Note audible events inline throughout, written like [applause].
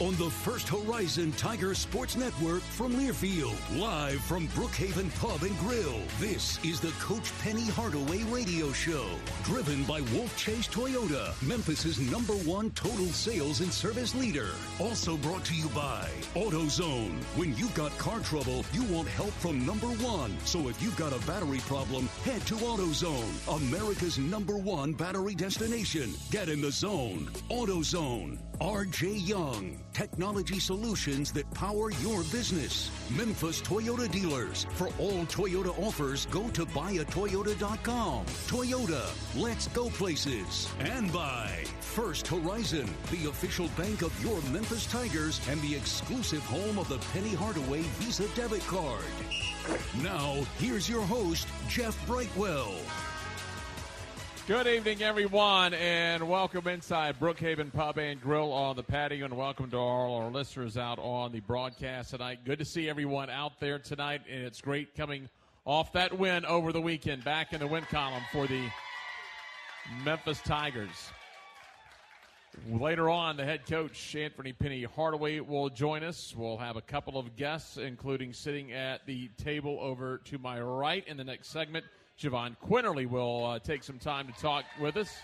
On the First Horizon Tiger Sports Network from Learfield, live from Brookhaven Pub and Grill. This is the Coach Penny Hardaway Radio Show, driven by Wolfchase Toyota, Memphis's number one total sales and service leader. Also brought to you by AutoZone. When you've got car trouble, you want help from number one. So if you've got a battery problem, head to AutoZone, America's number one battery destination. Get in the zone. AutoZone. RJ Young, technology solutions that power your business. Memphis Toyota dealers. For all Toyota offers, go to buyatoyota.com. Toyota, let's go places. And by First Horizon, the official bank of your Memphis Tigers and the exclusive home of the Penny Hardaway Visa debit card. Now, here's your host, Jeff Brightwell. Good evening, everyone, and welcome inside Brookhaven Pub and Grill on the patio, and welcome to all our listeners out on the broadcast tonight. Good to see everyone out there tonight, and it's great coming off that win over the weekend, back in the win column for the Memphis Tigers. Later on, the head coach, Anthony Penny Hardaway, will join us. We'll have a couple of guests, including sitting at the table over to my right in the next segment. Jahvon Quinerly will uh, take some time to talk with us.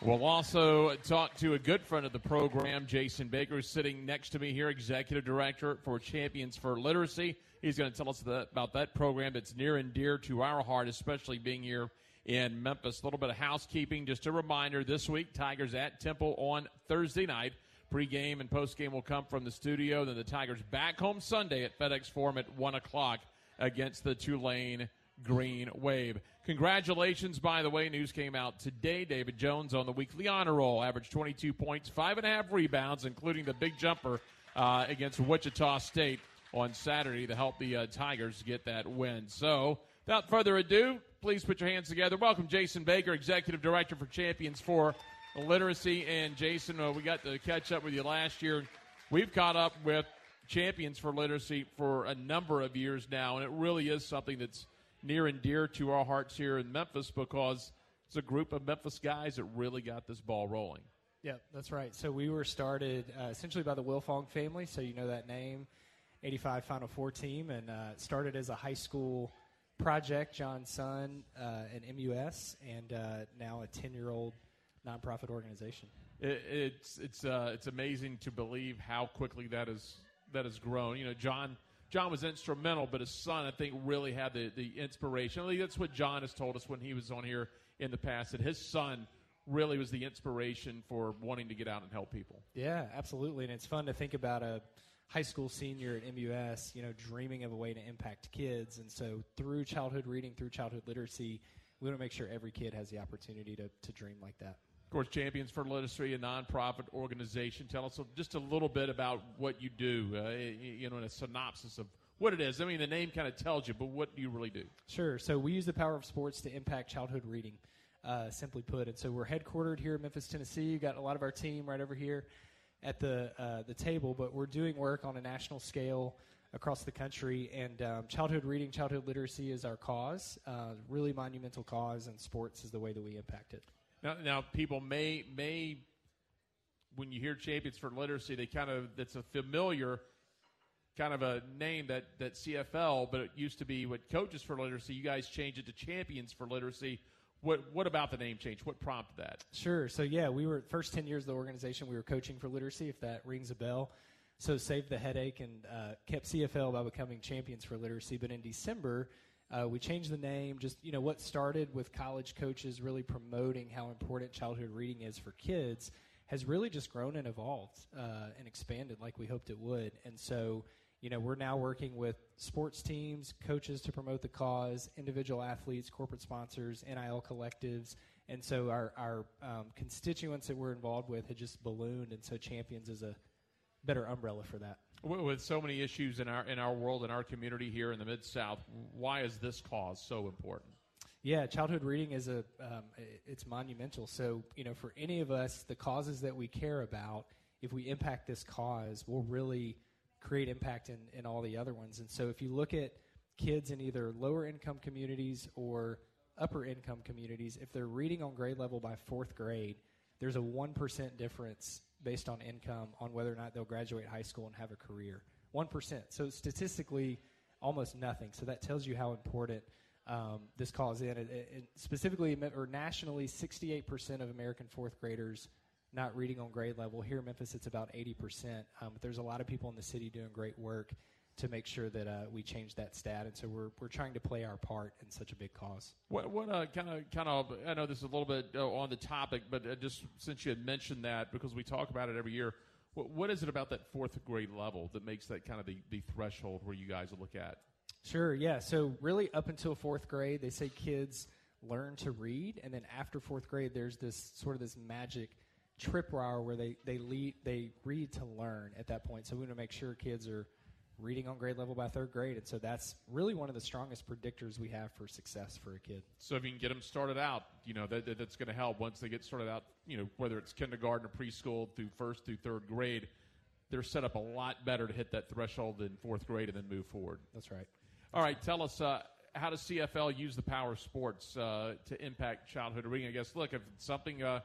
We'll also talk to a good friend of the program, Jason Baker, who's sitting next to me here, Executive Director for Champions for Literacy. He's going to tell us that, about that program that's near and dear to our heart, especially being here in Memphis. A little bit of housekeeping. Just a reminder this week, Tigers at Temple on Thursday night. Pre-game and post-game will come from the studio. Then the Tigers back home Sunday at FedEx Forum at 1 o'clock against the Tulane Green Wave. Congratulations, by the way. News came out today. David Jones on the weekly honor roll, averaged 22 points, five and a half rebounds, including the big jumper uh, against Wichita State on Saturday to help the uh, Tigers get that win. So, without further ado, please put your hands together. Welcome, Jason Baker, Executive Director for Champions for Literacy. And Jason, uh, we got to catch up with you last year. We've caught up with Champions for Literacy for a number of years now, and it really is something that's near and dear to our hearts here in Memphis because it's a group of Memphis guys that really got this ball rolling. Yep, that's right. So we were started uh, essentially by the Wilfong family, so you know that name, 85 Final Four team, and uh, started as a high school project, John's son, uh, at MUS, and uh, now a 10 year old nonprofit organization. It, it's it's uh, it's amazing to believe how quickly that is that has grown. You know, John John was instrumental, but his son, I think, really had the the inspiration. That's what John has told us when he was on here in the past that his son really was the inspiration for wanting to get out and help people. Yeah, absolutely, and it's fun to think about a high school senior at MUS, you know, dreaming of a way to impact kids, and so through childhood reading, through childhood literacy, we want to make sure every kid has the opportunity to to dream like that. Of course, Champions for Literacy, a nonprofit organization. Tell us just a little bit about what you do, uh, you know, in a synopsis of what it is. I mean, the name kind of tells you, but what do you really do? Sure. So we use the power of sports to impact childhood reading, uh, simply put. And so we're headquartered here in Memphis, Tennessee. You've got a lot of our team right over here at the uh, the table, but we're doing work on a national scale across the country. And um, childhood reading, childhood literacy is our cause, uh, really monumental cause, and sports is the way that we impact it. Now, now people may may when you hear Champions for Literacy, they kind of that's a familiar kind of a name that that CFL, but it used to be what Coaches for Literacy. You guys changed it to Champions for Literacy. What what about the name change? What prompted that? Sure. So yeah, we were first ten years of the organization. We were coaching for literacy, if that rings a bell. So saved the headache and uh, kept CFL by becoming champions for literacy. But in December, uh, we changed the name. Just you know, what started with college coaches really promoting how important childhood reading is for kids has really just grown and evolved uh, and expanded like we hoped it would. And so, you know, we're now working with sports teams, coaches to promote the cause, individual athletes, corporate sponsors, NIL collectives. And so our, our um, constituents that we're involved with had just ballooned. And so Champions is a better umbrella for that. With so many issues in our in our world in our community here in the mid South, why is this cause so important? Yeah, childhood reading is a um, it's monumental. So you know, for any of us, the causes that we care about, if we impact this cause, will really create impact in, in all the other ones. And so if you look at kids in either lower income communities or upper income communities, if they're reading on grade level by fourth grade, there's a 1% difference based on income on whether or not they'll graduate high school and have a career. 1%. So statistically, almost nothing. So that tells you how important um, this cause is. And, and specifically, or nationally, 68% of American fourth graders not reading on grade level. Here in Memphis, it's about 80%. Um, but there's a lot of people in the city doing great work to make sure that uh, we change that stat. And so we're, we're trying to play our part in such a big cause. What, what uh, kind of, kind of, I know this is a little bit uh, on the topic, but uh, just since you had mentioned that, because we talk about it every year, what, what is it about that fourth grade level that makes that kind of the, the threshold where you guys look at? Sure, yeah. So really up until fourth grade, they say kids learn to read. And then after fourth grade, there's this sort of this magic tripwire where they, they, lead, they read to learn at that point. So we want to make sure kids are – reading on grade level by third grade. And so that's really one of the strongest predictors we have for success for a kid. So if you can get them started out, you know, that, that that's going to help once they get started out, you know, whether it's kindergarten or preschool through first through third grade, they're set up a lot better to hit that threshold in fourth grade and then move forward. That's right. All right, tell us uh, how does CFL use the power of sports uh, to impact childhood reading? I guess, look, if it's something uh,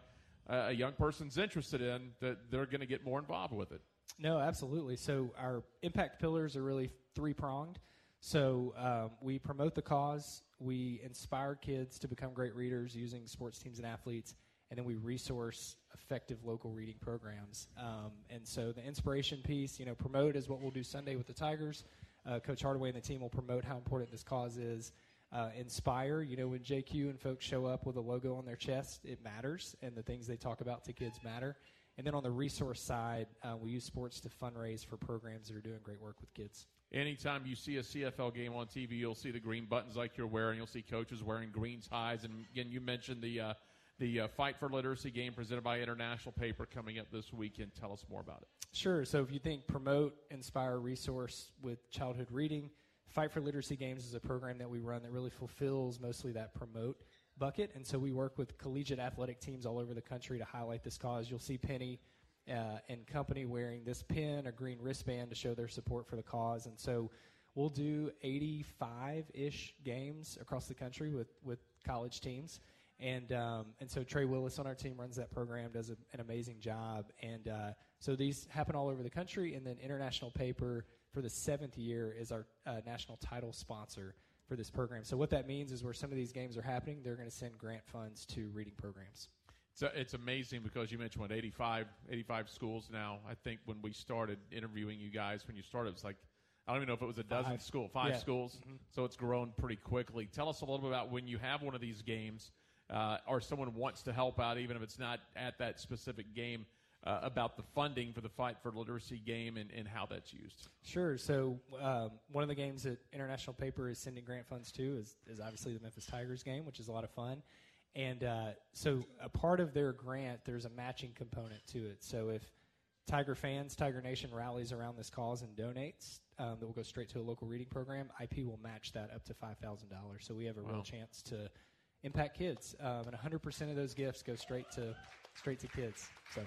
a young person's interested in, that they're going to get more involved with it. No, absolutely. So our impact pillars are really three pronged. So um, we promote the cause, we inspire kids to become great readers using sports teams and athletes, and then we resource effective local reading programs. Um, and so the inspiration piece, you know, promote is what we'll do Sunday with the Tigers. Uh, Coach Hardaway and the team will promote how important this cause is. Uh, inspire, you know, when JQ and folks show up with a logo on their chest, it matters, and the things they talk about to kids matter. And then on the resource side, uh, we use sports to fundraise for programs that are doing great work with kids. Anytime you see a CFL game on TV, you'll see the green buttons like you're wearing. You'll see coaches wearing green ties. And again, you mentioned the uh, the uh, Fight for Literacy game presented by International Paper coming up this weekend. Tell us more about it. Sure. So if you think promote, inspire, resource with childhood reading, Fight for Literacy Games is a program that we run that really fulfills mostly that promote bucket. And so we work with collegiate athletic teams all over the country to highlight this cause. You'll see Penny uh, and company wearing this pin or green wristband to show their support for the cause. And so we'll do 85 ish games across the country with, with college teams. And um, and so Trey Willis on our team runs that program, does a, an amazing job. And uh, so these happen all over the country. And then International Paper for the seventh year is our uh, national title sponsor for this program. So what that means is where some of these games are happening, they're going to send grant funds to reading programs. So it's amazing because you mentioned what 85, 85 schools now. I think when we started interviewing you guys, when you started, it was like I don't even know if it was a dozen school, five Yeah. schools. So it's grown pretty quickly. Tell us a little bit about when you have one of these games, uh, or someone wants to help out, even if it's not at that specific game, uh, about the funding for the Fight for Literacy game and, and how that's used. Sure. So um, one of the games that International Paper is sending grant funds to is, is obviously the Memphis Tigers game, which is a lot of fun. And uh, so a part of their grant, there's a matching component to it. So if Tiger fans, Tiger Nation rallies around this cause and donates, um, that will go straight to a local reading program. IP will match that up to five thousand dollars. So we have a real chance to impact kids, um, and hundred percent of those gifts go straight to straight to kids. So.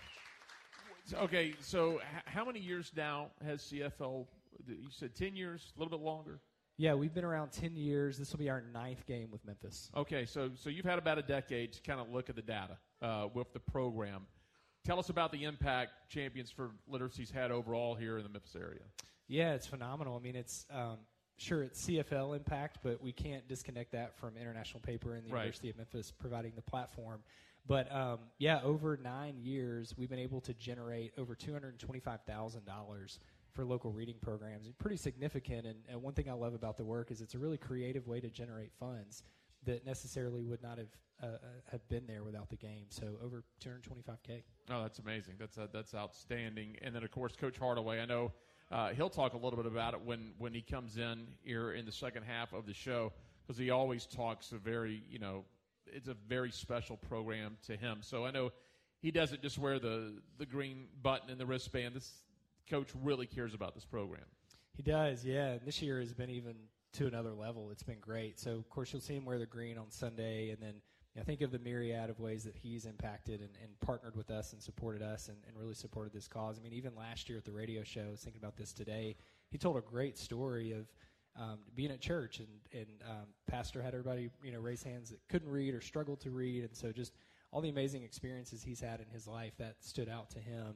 So, okay, so h- how many years now has CFL? You said 10 years, a little bit longer? Yeah, we've been around 10 years. This will be our ninth game with Memphis. Okay, so so you've had about a decade to kind of look at the data uh, with the program. Tell us about the impact Champions for Literacy's had overall here in the Memphis area. Yeah, it's phenomenal. I mean, it's um, sure it's CFL impact, but we can't disconnect that from International Paper and the Right. University of Memphis providing the platform. But um, yeah, over nine years, we've been able to generate over two hundred twenty-five thousand dollars for local reading programs. Pretty significant. And, and one thing I love about the work is it's a really creative way to generate funds that necessarily would not have uh, uh, have been there without the game. So over two hundred twenty-five k. Oh, that's amazing. That's uh, that's outstanding. And then of course, Coach Hardaway. I know uh, he'll talk a little bit about it when when he comes in here in the second half of the show because he always talks a very you know it's a very special program to him. So I know he doesn't just wear the the green button and the wristband. This coach really cares about this program. He does, yeah. And this year has been even to another level. It's been great. So, of course, you'll see him wear the green on Sunday, and then you know, think of the myriad of ways that he's impacted and, and partnered with us and supported us and, and really supported this cause. I mean, even last year at the radio show, I was thinking about this today. He told a great story of um, being at church, and and um, pastor had everybody you know raise hands that couldn't read or struggled to read, and so just all the amazing experiences he's had in his life that stood out to him.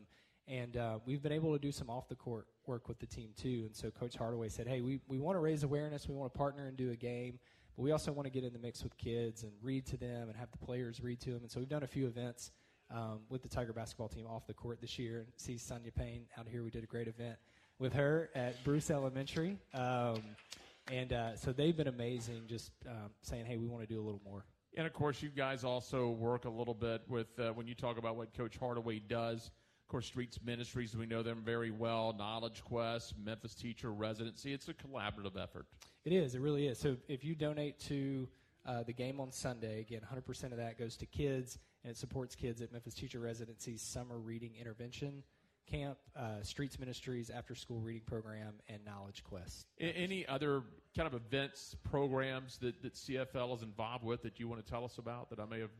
And uh, we've been able to do some off the court work with the team too. And so Coach Hardaway said, "Hey, we, we want to raise awareness. We want to partner and do a game, but we also want to get in the mix with kids and read to them and have the players read to them." And so we've done a few events um, with the Tiger basketball team off the court this year. And see Sonia Payne out here. We did a great event with her at Bruce Elementary. Um, and uh, so they've been amazing, just um, saying, "Hey, we want to do a little more." And of course, you guys also work a little bit with uh, when you talk about what Coach Hardaway does. Of course, Streets Ministries, we know them very well. Knowledge Quest, Memphis Teacher Residency. It's a collaborative effort. It is. It really is. So if you donate to uh, the game on Sunday, again, 100% of that goes to kids, and it supports kids at Memphis Teacher Residency's Summer Reading Intervention Camp, uh, Streets Ministries After School Reading Program, and Knowledge Quest. Any other kind of events, programs that, that CFL is involved with that you want to tell us about that I may have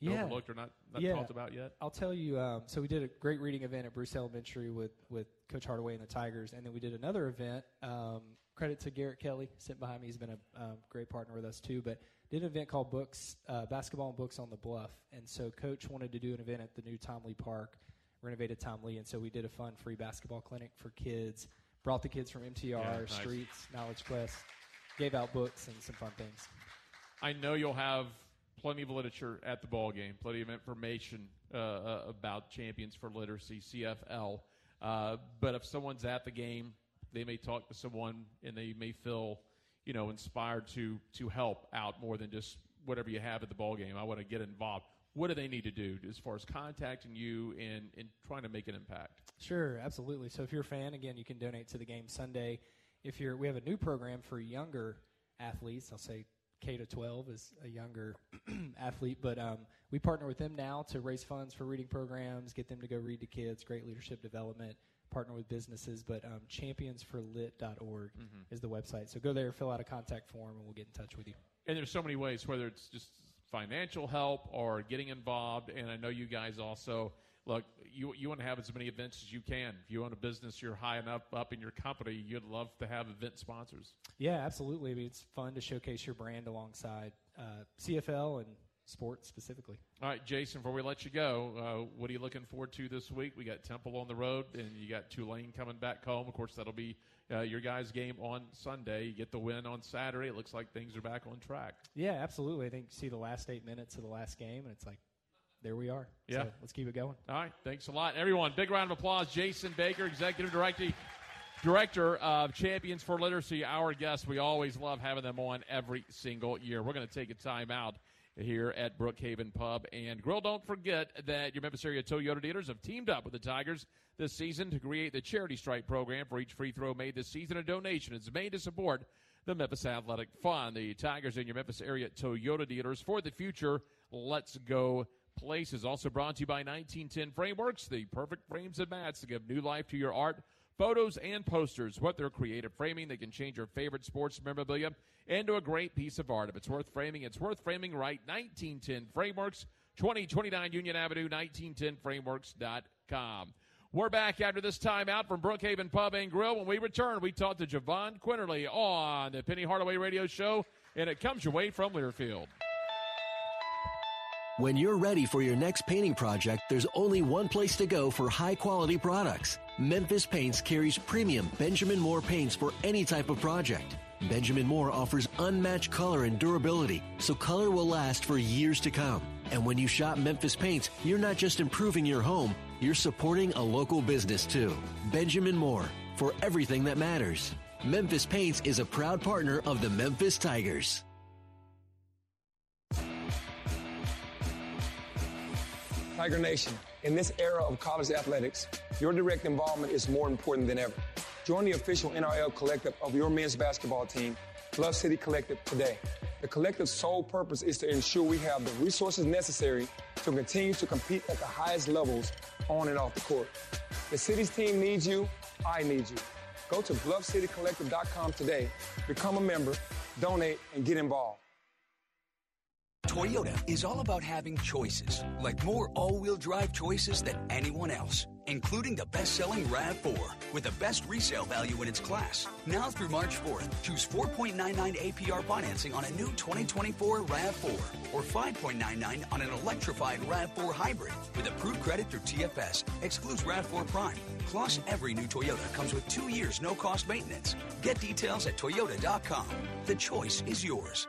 Yeah. overlooked or not, not Yeah. talked about yet? I'll tell you. Um, so we did a great reading event at Bruce Elementary with with Coach Hardaway and the Tigers, and then we did another event. Um, credit to Garrett Kelly, sitting behind me. He's been a um, great partner with us too. But did an event called Books, uh, Basketball and Books on the Bluff, and so Coach wanted to do an event at the new Tom Lee Park, renovated Tom Lee, and so we did a fun free basketball clinic for kids. Brought the kids from MTR, Yeah, nice. Streets, Knowledge Quest, gave out books and some fun things. I know you'll have plenty of literature at the ball game, plenty of information uh, uh, about Champions for Literacy (CFL). Uh, but if someone's at the game, they may talk to someone and they may feel, you know, inspired to to help out more than just whatever you have at the ball game. I want to get involved. What do they need to do as far as contacting you and, and trying to make an impact? Sure, absolutely. So if you're a fan, again, you can donate to the game Sunday. If you're, we have a new program for younger athletes. I'll say K to 12 is a younger [clears throat] athlete, but um, we partner with them now to raise funds for reading programs, get them to go read to kids, great leadership development. Partner with businesses, but um, championsforlit.org is the website. So go there, fill out a contact form, and we'll get in touch with you. And there's so many ways, whether it's just financial help or getting involved. And I know you guys also look. You you want to have as many events as you can. If you own a business, you're high enough up in your company, you'd love to have event sponsors. Yeah, absolutely. I mean, it's fun to showcase your brand alongside uh, CFL and sport specifically. All right, Jason, before we let you go, uh, what are you looking forward to this week? We got Temple on the road, and you got Tulane coming back home. Of course, that'll be uh, your guys' game on Sunday. You get the win on Saturday. It looks like things are back on track. Yeah, absolutely. I think you see the last eight minutes of the last game, and it's like, there we are. Yeah. So let's keep it going. All right, thanks a lot, everyone. Big round of applause, Jason Baker, Executive Director. Director of Champions for Literacy, our guest. We always love having them on every single year. We're going to take a time out here at Brookhaven Pub and Grill. Don't forget that your Memphis area Toyota dealers have teamed up with the Tigers this season to create the Charity Strike program. For each free throw made this season, a donation is made to support the Memphis Athletic Fund. The Tigers and your Memphis area Toyota dealers for the future. Let's go places. Also brought to you by 1910 Frameworks, the perfect frames and mats to give new life to your art photos and posters. What their creative framing, they can change your favorite sports memorabilia into a great piece of art. If it's worth framing, it's worth framing right. 1910 Frameworks, 2029 Union Avenue, 1910frameworks.com. We're back after this timeout from Brookhaven Pub and Grill. When we return, we talk to Jahvon Quinerly on the Penny Hardaway Radio Show, and it comes your way from Learfield. When you're ready for your next painting project, there's only one place to go for high quality products. Memphis Paints carries premium Benjamin Moore paints for any type of project. Benjamin Moore offers unmatched color and durability, so color will last for years to come. And when you shop Memphis Paints, you're not just improving your home, you're supporting a local business too. Benjamin Moore, for everything that matters. Memphis Paints is a proud partner of the Memphis Tigers. Tiger Nation, in this era of college athletics, your direct involvement is more important than ever. Join the official NIL collective of your men's basketball team, Bluff City Collective, today. The collective's sole purpose is to ensure we have the resources necessary to continue to compete at the highest levels on and off the court. The city's team needs you. I need you. Go to bluffcitycollective.com today, become a member, donate, and get involved. Toyota is all about having choices, like more all-wheel drive choices than anyone else, including the best-selling RAV4 with the best resale value in its class. Now through March 4th, choose 4.99 APR financing on a new 2024 RAV4 or 5.99 on an electrified RAV4 hybrid with approved credit through TFS. Excludes RAV4 Prime. Plus, every new Toyota comes with two years no-cost maintenance. Get details at toyota.com. The choice is yours.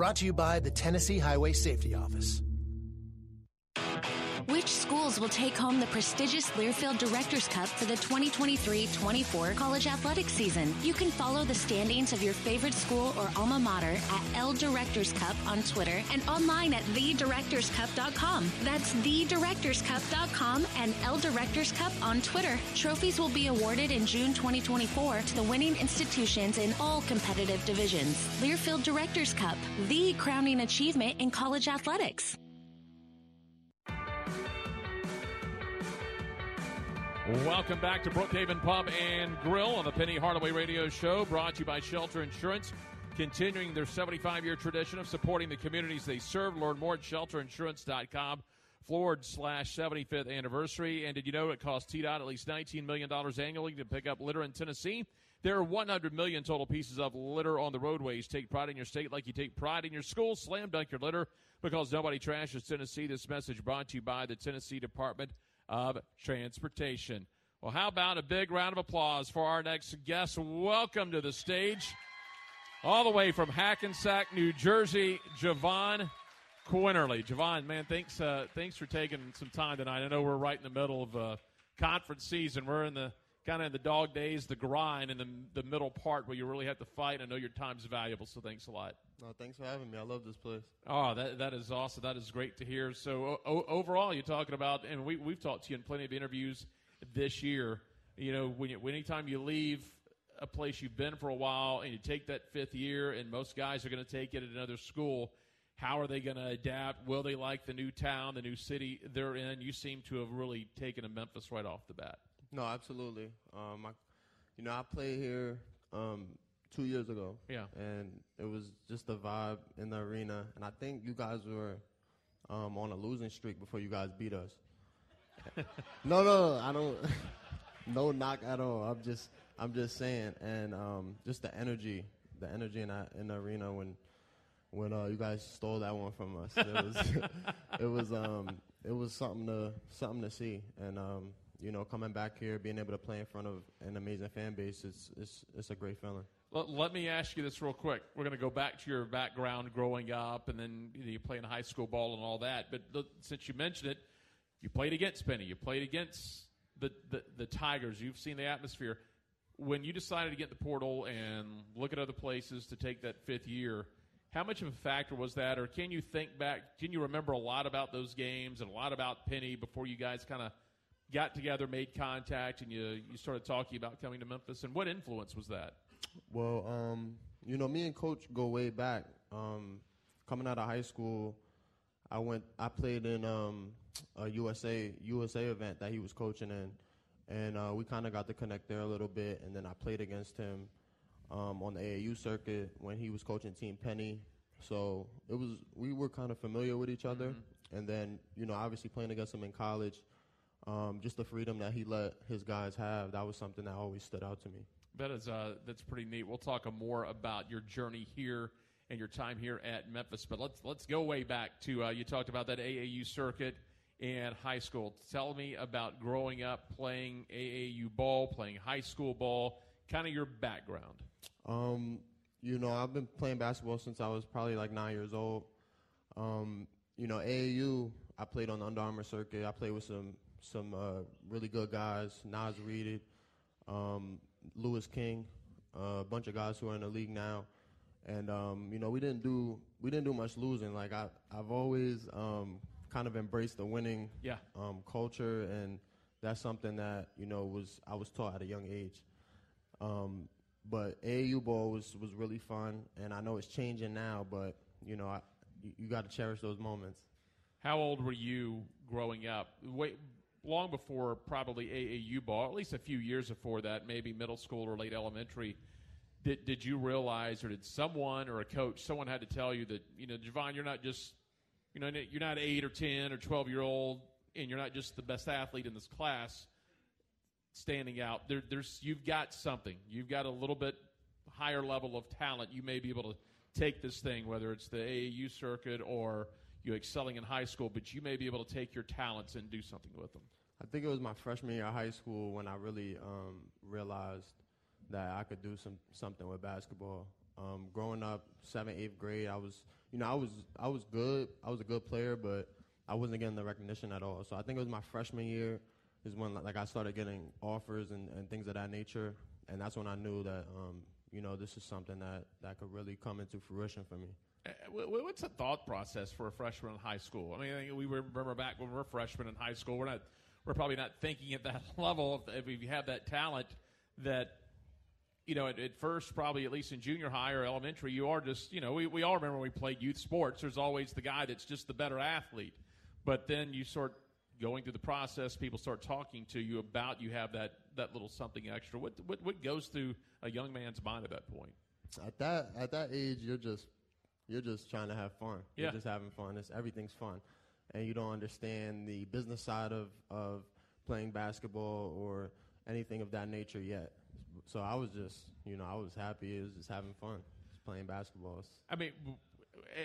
Brought to you by the Tennessee Highway Safety Office. Which schools will take home the prestigious Learfield Directors Cup for the 2023-24 college athletics season? You can follow the standings of your favorite school or alma mater at L Directors Cup on Twitter and online at thedirectorscup.com. That's thedirectorscup.com and L Directors Cup on Twitter. Trophies will be awarded in June 2024 to the winning institutions in all competitive divisions. Learfield Directors Cup, the crowning achievement in college athletics. Welcome back to Brookhaven Pub and Grill on the Penny Hardaway Radio Show, brought to you by Shelter Insurance. Continuing their 75 year tradition of supporting the communities they serve. Learn more at shelterinsurance.com forward slash 75th anniversary. And did you know it costs TDOT at least $19 million annually to pick up litter in Tennessee? There are 100 million total pieces of litter on the roadways. Take pride in your state like you take pride in your school. Slam dunk your litter because nobody trashes Tennessee. This message brought to you by the Tennessee Department of Transportation. Well, how about a big round of applause for our next guest? Welcome to the stage, all the way from Hackensack, New Jersey, Jahvon Quinerly. Jahvon, man, thanks, uh, thanks for taking some time tonight. I know we're right in the middle of uh, conference season. We're in the kind of in the dog days, the grind, and the, the middle part where you really have to fight. I know your time's valuable, so thanks a lot. No, thanks for having me. I love this place. Oh, that that is awesome. That is great to hear. So o- overall, you're talking about, and we we've talked to you in plenty of interviews this year. You know, when you, anytime you leave a place you've been for a while and you take that fifth year, and most guys are going to take it at another school. How are they going to adapt? Will they like the new town, the new city they're in? You seem to have really taken a Memphis right off the bat. No, absolutely. Um, I, you know, I played here um, two years ago. Yeah. And it was just the vibe in the arena. And I think you guys were um, on a losing streak before you guys beat us. [laughs] no, no, I don't. [laughs] no knock at all. I'm just, I'm just saying, and um, just the energy, the energy in that in the arena when, when uh, you guys stole that one from us. It was, [laughs] it was, um, it was something to something to see, and um, you know, coming back here, being able to play in front of an amazing fan base, it's it's, it's a great feeling. Let, let me ask you this real quick. We're going to go back to your background growing up, and then you, know, you playing high school ball and all that. But since you mentioned it, you played against Penny. You played against the, the, the Tigers. You've seen the atmosphere. When you decided to get the portal and look at other places to take that fifth year, how much of a factor was that? Or can you think back? Can you remember a lot about those games and a lot about Penny before you guys kind of got together, made contact, and you, you started talking about coming to Memphis? And what influence was that? Well, um, you know, me and Coach go way back. Um, coming out of high school, I went. I played in um, a USA USA event that he was coaching in, and uh, we kind of got to connect there a little bit. And then I played against him um, on the AAU circuit when he was coaching Team Penny. So it was we were kind of familiar with each other. Mm-hmm. And then you know, obviously playing against him in college, um, just the freedom that he let his guys have, that was something that always stood out to me. That is uh, that's pretty neat. We'll talk more about your journey here and your time here at Memphis, but let's let's go way back to uh, you talked about that AAU circuit and high school. Tell me about growing up playing AAU ball, playing high school ball, kind of your background. Um, you know, I've been playing basketball since I was probably like nine years old. Um, you know, AAU, I played on the Under Armour circuit. I played with some some uh, really good guys, Naz Reid, um, Louis King, uh, a bunch of guys who are in the league now. And um, you know, we didn't do we didn't do much losing. Like I, I've always um, kind of embraced the winning Yeah. um, culture, and that's something that you know was I was taught at a young age. Um, but AAU ball was was really fun, and I know it's changing now. But you know, I, you, you got to cherish those moments. How old were you growing up? Wait, long before probably AAU ball, at least a few years before that, maybe middle school or late elementary. Did, did you realize, or did someone or a coach, someone had to tell you that you know, Jahvon, you're not just, you know, you're not eight or ten or twelve year old, and you're not just the best athlete in this class, standing out. There, there's you've got something. You've got a little bit higher level of talent. You may be able to take this thing, whether it's the AAU circuit or you excelling in high school, but you may be able to take your talents and do something with them. I think it was my freshman year of high school when I really um, realized that I could do some something with basketball. Um, growing up, seventh, eighth grade, I was, you know, I was I was good. I was a good player, but I wasn't getting the recognition at all. So I think it was my freshman year is when like I started getting offers and, and things of that nature, and that's when I knew that um, you know this is something that that could really come into fruition for me. Uh, wh- What's the thought process for a freshman in high school? I mean, we remember back when we were freshmen in high school. We're not, we're probably not thinking at that [laughs] level. If, if you have that talent, that you know, at, at first, probably at least in junior high or elementary, you are just, you know, we, we all remember when we played youth sports. There's always the guy that's just the better athlete, but then you start going through the process. People start talking to you about you have that that little something extra. What what what goes through a young man's mind at that point? At that at that age, you're just you're just trying to have fun. Yeah. You're just having fun. It's everything's fun, and you don't understand the business side of of playing basketball or anything of that nature yet. So I was just, you know, I was happy. It was just having fun, just playing basketball. I mean,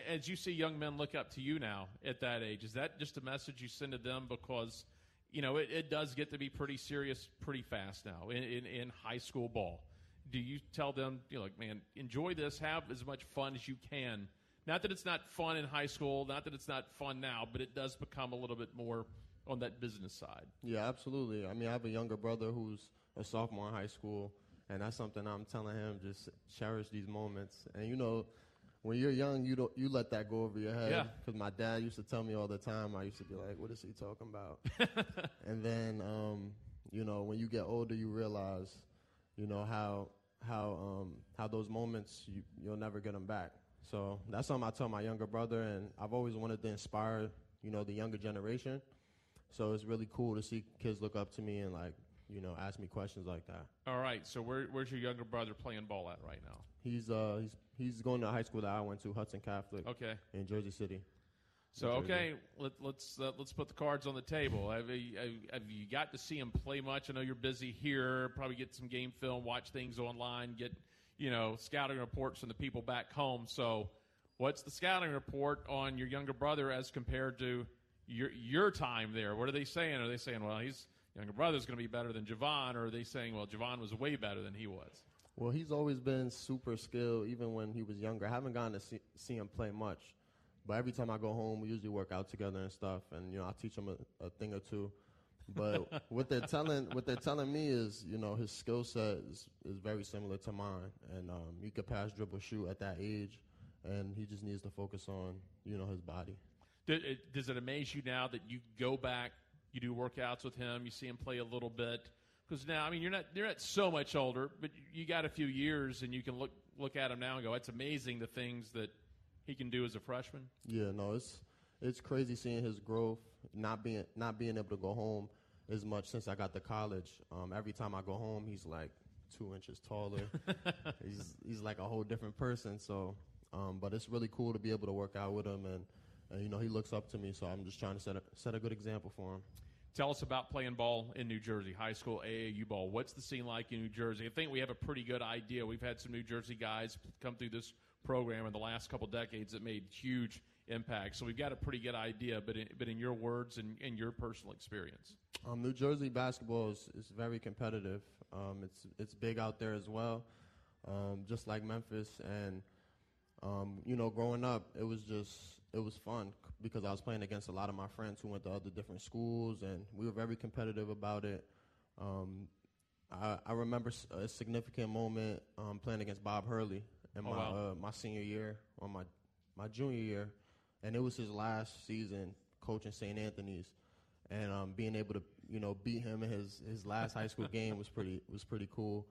as you see young men look up to you now at that age, is that just a message you send to them because, you know, it, it does get to be pretty serious pretty fast now in, in, in high school ball? Do you tell them, you know, like, man, enjoy this, have as much fun as you can? Not that it's not fun in high school, not that it's not fun now, but it does become a little bit more on that business side. Yeah, absolutely. I mean, I have a younger brother who's a sophomore in high school, and that's something I'm telling him. Just cherish these moments. And you know, when you're young, you don't you let that go over your head. Yeah. Because my dad used to tell me all the time. I used to be like, "What is he talking about?" [laughs] and then, um, you know, when you get older, you realize, you know, how how um, how those moments you you'll never get them back. So that's something I tell my younger brother, and I've always wanted to inspire, you know, the younger generation. So it's really cool to see kids look up to me and like, you know, ask me questions like that. All right. So where, where's your younger brother playing ball at right now? He's uh he's he's going to high school that I went to, Hudson Catholic. Okay. In Jersey City. So okay, let, let's uh, let's put the cards on the table. Have you, have- have you got to see him play much? I know you're busy here. Probably get some game film, watch things online, get you know scouting reports from the people back home. So, what's the scouting report on your younger brother as compared to your your time there? What are they saying? Are they saying, well, his younger brother's going to be better than Jahvon, or are they saying, well, Jahvon was way better than he was? Well, he's always been super skilled, even when he was younger. I haven't gotten to see, see him play much, but every time I go home, we usually work out together and stuff, and you know, I teach him a, a thing or two. But [laughs] what they're telling what they're telling me is, you know, his skill set is, is very similar to mine, and um, he could pass, dribble, shoot at that age, and he just needs to focus on, you know, his body. Does it, does it amaze you now that you go back, you do workouts with him, you see him play a little bit? Because now, I mean, you're not you're not so much older, but you got a few years, and you can look look at him now and go, "It's amazing the things that he can do as a freshman." Yeah, no, it's it's crazy seeing his growth. Not being not being able to go home as much since I got to college. Um, every time I go home, he's like two inches taller. [laughs] he's he's like a whole different person. So, um, but it's really cool to be able to work out with him, and, and you know he looks up to me. So I'm just trying to set a set a good example for him. Tell us about playing ball in New Jersey, high school AAU ball. What's the scene like in New Jersey? I think we have a pretty good idea. We've had some New Jersey guys come through this program in the last couple decades that made huge impacts. So we've got a pretty good idea. But in, but in your words and in your personal experience, Um, New Jersey basketball is, is very competitive. Um, it's it's big out there as well, um, just like Memphis. And um, you know, growing up, it was just it was fun because I was playing against a lot of my friends who went to other different schools, and we were very competitive about it. Um, I, I remember a significant moment um, playing against Bob Hurley in Oh, my wow. uh, my senior year or my my junior year, and it was his last season coaching St. Anthony's, and um, being able to you know beat him in his his last high school game was pretty was pretty cool.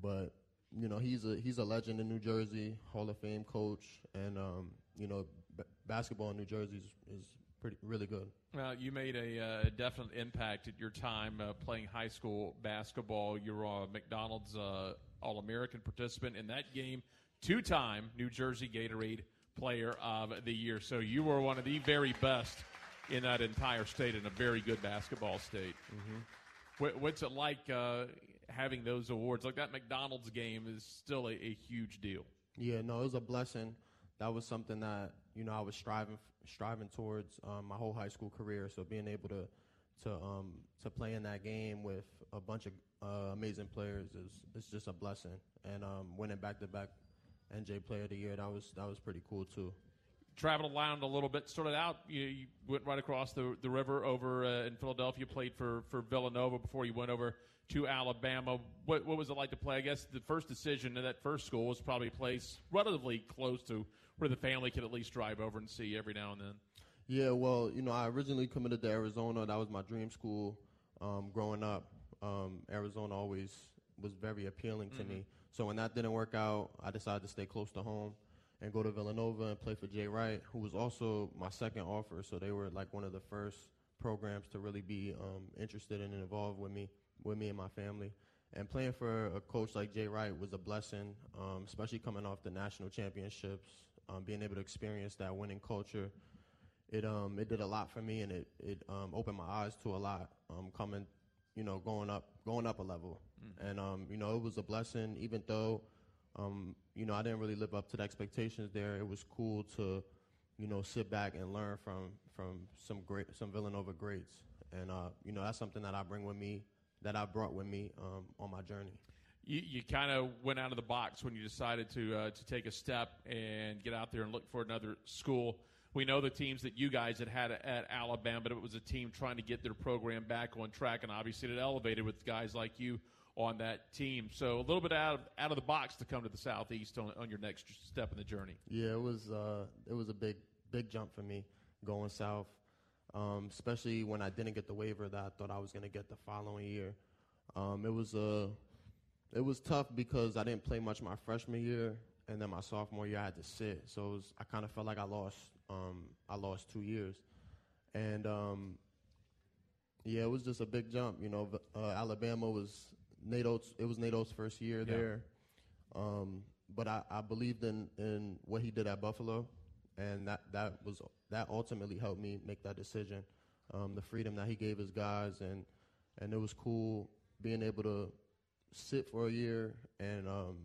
But you know he's a he's a legend in New Jersey, Hall of Fame coach, and um, you know b- basketball in New Jersey is, is pretty really good. Well, you made a uh, definite impact at your time uh, playing high school basketball. You were a McDonald's uh, All American participant in that game, two time New Jersey Gatorade Player of the Year. So you were one of the very best in that entire state and a very good basketball state. What, what's it like uh, having those awards? Like that McDonald's game is still a, a huge deal. Yeah, no, it was a blessing. That was something that you know I was striving striving towards um, my whole high school career. So being able to to um, to play in that game with a bunch of uh, amazing players is is just a blessing. And um, winning back to back NJ Player of the Year that was that was pretty cool too. traveled around a little bit. Started out, you, you went right across the, the river over uh, in Philadelphia. Played for, for Villanova before you went over to Alabama. What, what was it like to play? I guess the first decision in that first school was probably a place relatively close to where the family could at least drive over and see every now and then. Yeah, well, you know, I originally committed to Arizona. That was my dream school um, growing up. Um, Arizona always was very appealing to Mhm. me. So when that didn't work out, I decided to stay close to home and go to Villanova and play for Jay Wright, who was also my second offer. So they were like one of the first programs to really be um, interested and involved with me, with me and my family. And playing for a coach like Jay Wright was a blessing, um, especially coming off the national championships, um, being able to experience that winning culture it um it did a lot for me and it it um opened my eyes to a lot um coming you know going up going up a level Mhm. and um you know it was a blessing even though um you know I didn't really live up to the expectations there it was cool to you know sit back and learn from from some great some Villanova greats and uh you know that's something that I bring with me that I brought with me um on my journey You, you kind of went out of the box when you decided to uh, to take a step and get out there and look for another school. We know the teams that you guys had had at Alabama, but it was a team trying to get their program back on track, and obviously it elevated with guys like you on that team. So a little bit out of out of the box to come to the southeast on, on your next step in the journey. Yeah, it was uh, it was a big big jump for me going south, um, especially when I didn't get the waiver that I thought I was going to get the following year. Um, it was uh, it was tough because I didn't play much my freshman year, and then my sophomore year I had to sit. So was, I kind of felt like I lost um, I lost two years, and um, yeah, it was just a big jump. You know, uh, Alabama was Nate's. It was Nate's first year Yeah. there, um, but I, I believed in in what he did at Buffalo, and that that was that ultimately helped me make that decision. Um, the freedom that he gave his guys, and and it was cool being able to sit for a year and um,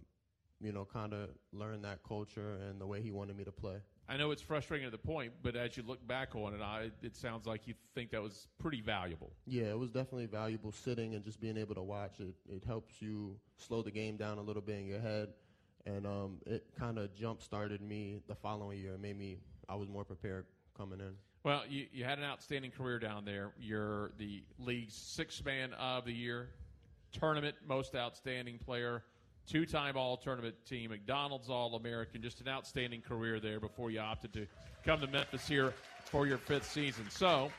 you know kind of learn that culture and the way he wanted me to play. I know it's frustrating at the point, but as you look back on it, I, it sounds like you think that was pretty valuable. Yeah, it was definitely valuable sitting and just being able to watch it. It helps you slow the game down a little bit in your head, and um, it kind of jump started me the following year. It made me I was more prepared coming in. Well, you, you had an outstanding career down there. You're the league's sixth man of the year, tournament most outstanding player, two time All Tournament team, McDonald's All American. Just an outstanding career there before you opted to come to Memphis here for your fifth season. So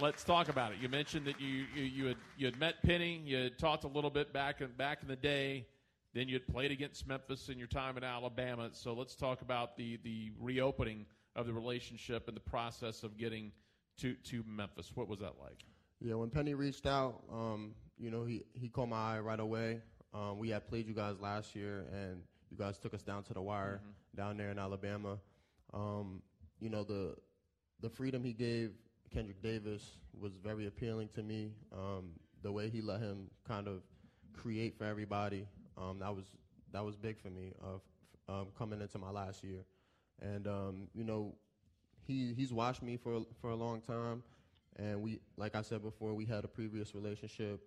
let's talk about it. You mentioned that you, you, you, had, you had met Penny, you had talked a little bit back in, back in the day. Then you had played against Memphis in your time in Alabama. So let's talk about the, the reopening of the relationship and the process of getting to, to Memphis. What was that like? Yeah, when Penny reached out, um, you know, he, he caught my eye right away. Um, we had played you guys last year, and you guys took us down to the wire down there in Alabama. Um, you know, the the freedom he gave Kendrick Davis was very appealing to me. Um, the way he let him kind of create for everybody, um, that was that was big for me of um, coming into my last year. And um, you know, he he's watched me for for a long time, and we like I said before, we had a previous relationship.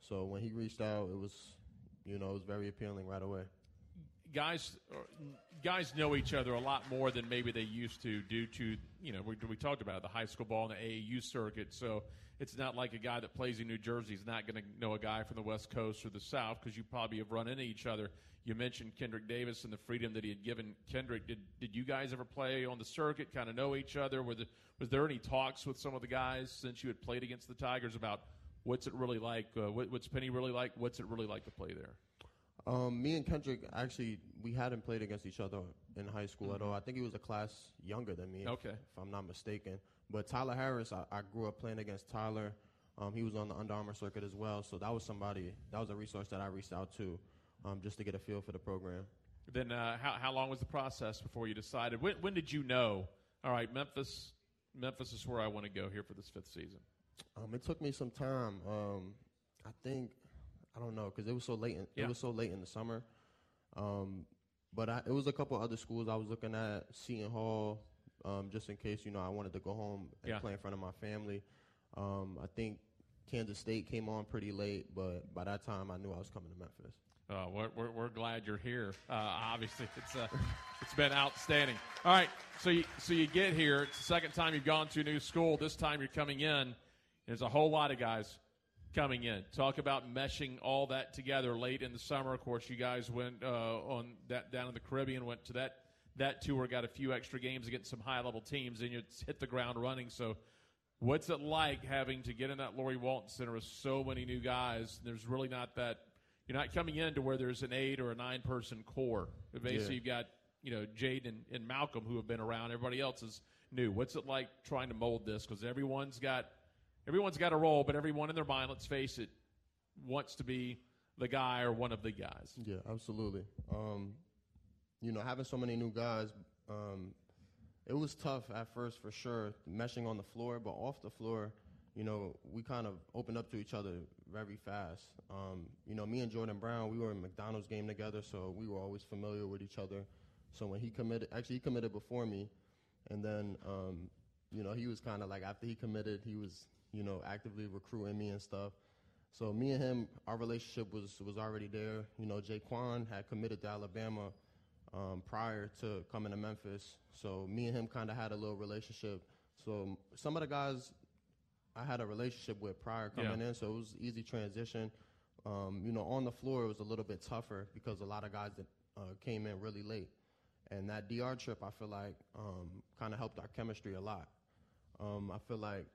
So when he reached out, it was you know it was very appealing right away. guys uh, guys know each other a lot more than maybe they used to due to you know we, we talked about it, the high school ball and the AAU circuit so it's not like a guy that plays in New Jersey is not going to know a guy from the West Coast or the South because you probably have run into each other. You mentioned Kendrick Davis and the freedom that he had given Kendrick. Did did you guys ever play on the circuit? Kind of know each other? Were the, was there any talks with some of the guys since you had played against the Tigers about what's it really like? Uh, what, what's Penny really like? What's it really like to play there? Um, me and Kendrick actually we hadn't played against each other in high school at all. I think he was a class younger than me, if- if, I'm not mistaken. But Tyler Harris, I, I grew up playing against Tyler. Um, he was on the Under Armour circuit as well, so that was somebody that was a resource that I reached out to, um, just to get a feel for the program. Then uh, how how long was the process before you decided? When when did you know? All right, Memphis, Memphis is where I want to go here for this fifth season. Um, it took me some time. Um, I think I don't know because it was so late. In, Yeah. It was so late in the summer. Um, but I, it was a couple other schools I was looking at, Seton Hall, um, just in case you know I wanted to go home and Yeah. play in front of my family. Um, I think Kansas State came on pretty late, but by that time I knew I was coming to Memphis. Uh, we're, we're, we're glad you're here. Uh, obviously, it's uh, it's been outstanding. All right, so you, so you get here. It's the second time you've gone to a new school. This time you're coming in. There's a whole lot of guys coming in. Talk about meshing all that together late in the summer. Of course, you guys went uh, on that down in the Caribbean. Went to that that tour. Got a few extra games against some high level teams, and you hit the ground running. So. What's it like having to get in that Laurie Walton Center with so many new guys? There's really not that you're not coming in to where there's an eight or a nine person core. Basically, Yeah. you've got you know Jade and, and Malcolm who have been around. Everybody else is new. What's it like trying to mold this? Because everyone's got everyone's got a role, but everyone in their mind, let's face it, wants to be the guy or one of the guys. Yeah, absolutely. Um, you know, having so many new guys, um, it was tough at first for sure, meshing on the floor, but off the floor, you know, we kind of opened up to each other very fast. Um, you know, me and Jordan Brown, we were in McDonald's game together, so we were always familiar with each other. So when he committed, actually he committed before me, and then, um, you know, he was kind of like after he committed, he was, you know, actively recruiting me and stuff. So me and him, our relationship was was already there. You know, Jaykwon had committed to Alabama um, prior to coming to Memphis. So me and him kind of had a little relationship. So some of the guys I had a relationship with prior coming Yeah. in, so it was easy transition. Um, you know, on the floor it was a little bit tougher because a lot of guys that uh, came in really late, and that DR trip I feel like um, kind of helped our chemistry a lot. Um, I feel like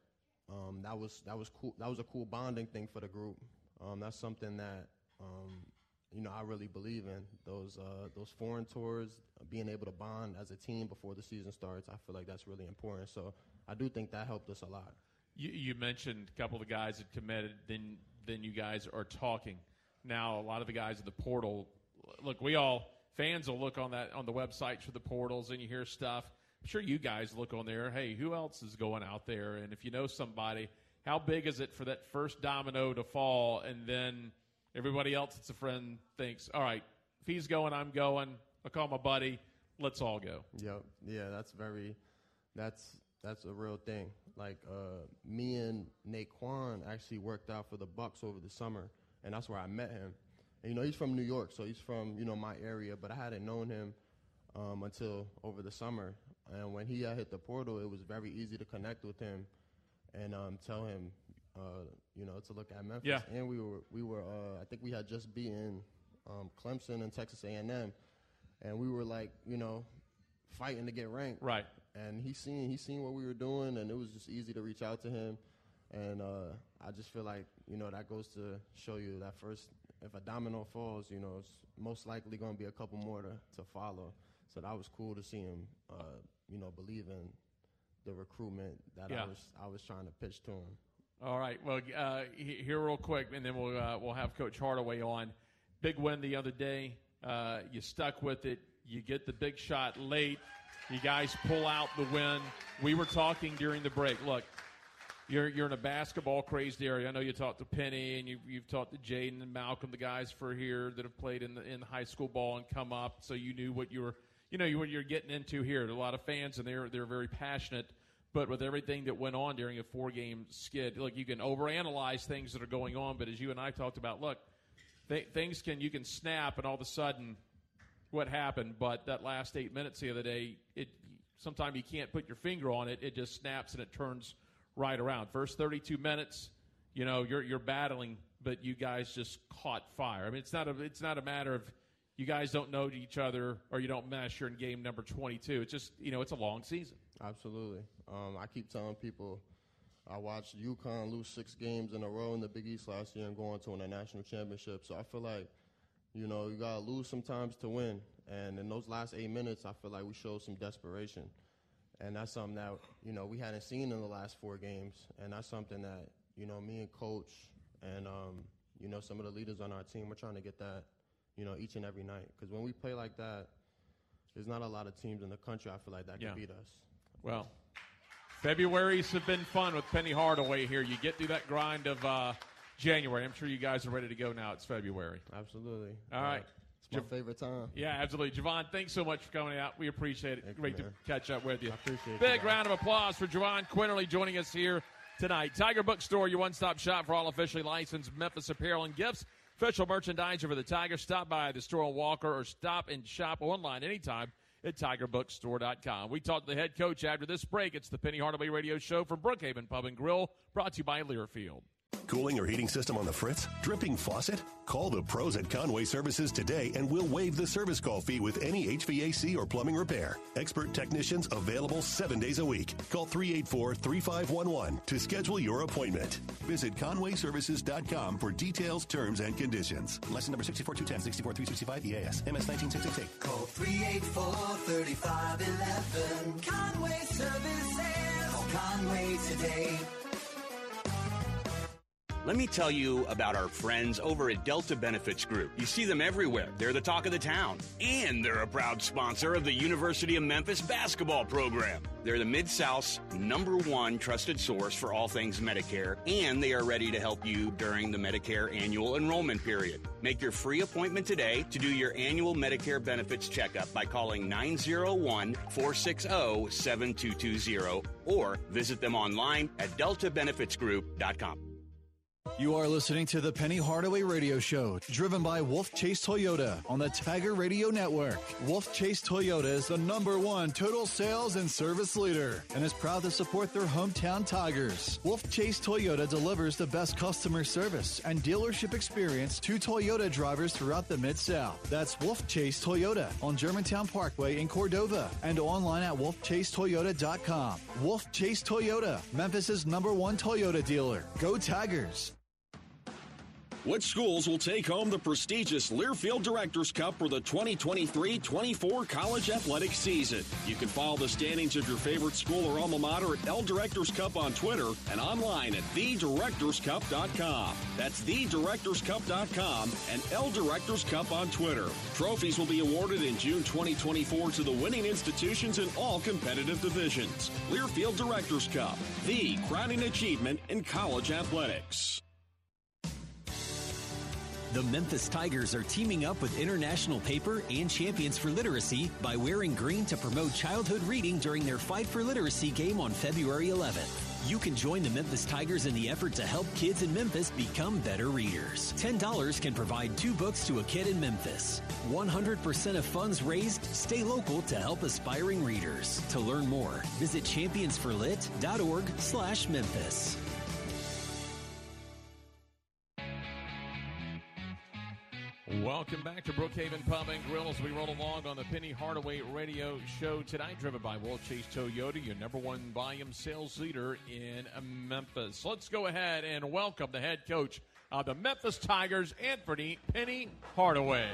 um, that was that was cool. That was a cool bonding thing for the group. Um, that's something that um, you know I really believe in those uh, those foreign tours, being able to bond as a team before the season starts. I feel like that's really important. So I do think that helped us a lot. You, you mentioned a couple of the guys that committed. Then then you guys are talking now. A lot of the guys in the portal. Look, we all fans will look on that on the websites for the portals, and you hear stuff. I'm sure you guys look on there. Hey, who else is going out there? And if you know somebody, how big is it for that first domino to fall, and then everybody else that's a friend thinks, all right, if he's going, I'm going. I call my buddy. Let's all go. Yep. Yeah, that's very. That's that's a real thing. Like uh, me and Nae'Qwan actually worked out for the Bucks over the summer, and that's where I met him. And, you know, he's from New York, so he's from you know my area, but I hadn't known him um, until over the summer. And when he uh, hit the portal, it was very easy to connect with him and um, tell him, uh, you know, to look at Memphis. Yeah. And we were we were uh, I think we had just beaten um, Clemson and Texas A&M, and we were like, you know, fighting to get ranked. Right. And he seen he seen what we were doing, and it was just easy to reach out to him. And uh, I just feel like you know that goes to show you that first, if a domino falls, you know, it's most likely going to be a couple more to, to follow. So that was cool to see him, uh, you know, believe in the recruitment that Yeah. I was I was trying to pitch to him. All right. Well, uh, here real quick, and then we'll uh, we'll have Coach Hardaway on. Big win the other day. Uh, you stuck with it. You get the big shot late. You guys pull out the win. We were talking during the break. Look, you're you're in a basketball crazed area. I know you talked to Penny and you, you've talked to Jayden and Malcolm, the guys for here that have played in the in high school ball and come up. So you knew what you were, you know, what you're getting into here. A lot of fans and they're they're very passionate. But with everything that went on during a four game skid, look, you can overanalyze things that are going on. But as you and I talked about, look, th- things can you can snap and all of a sudden what happened. But that last eight minutes the other day, it sometimes you can't put your finger on it. It just snaps and it turns right around. First 32 minutes, you know, you're you're battling, but you guys just caught fire. I mean, it's not a it's not a matter of you guys don't know each other or you don't mesh. You're in game number 22. It's just you know, it's a long season. Absolutely. Um, I keep telling people I watched UConn lose six games in a row in the Big East last year and go on to win a national championship. So I feel like, you know, you gotta lose sometimes to win. And in those last eight minutes, I feel like we showed some desperation. And that's something that, you know, we hadn't seen in the last four games. And that's something that, you know, me and coach and, um, you know, some of the leaders on our team, we're trying to get that, you know, each and every night. Because when we play like that, there's not a lot of teams in the country I feel like that Yeah. can beat us. Well, February's have been fun with Penny Hardaway here. You get through that grind of uh, January. I'm sure you guys are ready to go now. It's February. Absolutely. All right. It's my favorite time. Yeah, absolutely. Jahvon, thanks so much for coming out. We appreciate it. Thank you, Great to catch up with you. I appreciate it. Big you, round of applause for Jahvon Quinerly joining us here tonight. Tiger Bookstore, your one stop shop for all officially licensed Memphis apparel and gifts. Official merchandise for the Tiger. Stop by the store on Walker or stop and shop online anytime at tigerbookstore.com. We talked to the head coach after this break. It's the Penny Hardaway Radio Show from Brookhaven Pub and Grill, brought to you by Learfield. Cooling or heating system on the fritz? Dripping faucet? Call the pros at Conway Services today and we'll waive the service call fee with any HVAC or plumbing repair. Expert technicians available seven days a week. Call 384 3511 to schedule your appointment. Visit ConwayServices.com for details, terms, and conditions. Lesson number 64210, 64365 EAS, MS 19688. Call 384-3511. Conway Services. Conway today. Let me tell you about our friends over at Delta Benefits Group. You see them everywhere. They're the talk of the town. And they're a proud sponsor of the University of Memphis basketball program. They're the Mid South's number one trusted source for all things Medicare, and they are ready to help you during the Medicare annual enrollment period. Make your free appointment today to do your annual Medicare benefits checkup by calling 901 460 7220 or visit them online at deltabenefitsgroup.com. You are listening to the Penny Hardaway Radio Show, driven by Wolfchase Toyota on the Tiger Radio Network. Wolfchase Toyota is the number one total sales and service leader and is proud to support their hometown Tigers. Wolfchase Toyota delivers the best customer service and dealership experience to Toyota drivers throughout the Mid South. That's Wolfchase Toyota on Germantown Parkway in Cordova and online at wolfchasetoyota.com. Wolfchase Toyota, Memphis's number one Toyota dealer. Go Tigers! Which schools will take home the prestigious Learfield Directors Cup for the 2023-24 college athletic season? You can follow the standings of your favorite school or alma mater at L Directors Cup on Twitter and online at thedirectorscup.com. That's thedirectorscup.com and L Directors Cup on Twitter. Trophies will be awarded in June 2024 to the winning institutions in all competitive divisions. Learfield Directors Cup, the crowning achievement in college athletics. The Memphis Tigers are teaming up with International Paper and Champions for Literacy by wearing green to promote childhood reading during their Fight for Literacy game on February 11th. You can join the Memphis Tigers in the effort to help kids in Memphis become better readers. $10 can provide two books to a kid in Memphis. 100% of funds raised stay local to help aspiring readers. To learn more, visit championsforlit.org slash Memphis. Welcome back to Brookhaven Pub and Grill as we roll along on the Penny Hardaway Radio Show tonight, driven by Wolfchase Toyota, your number one volume sales leader in Memphis. Let's go ahead and welcome the head coach of the Memphis Tigers, Anthony Penny Hardaway.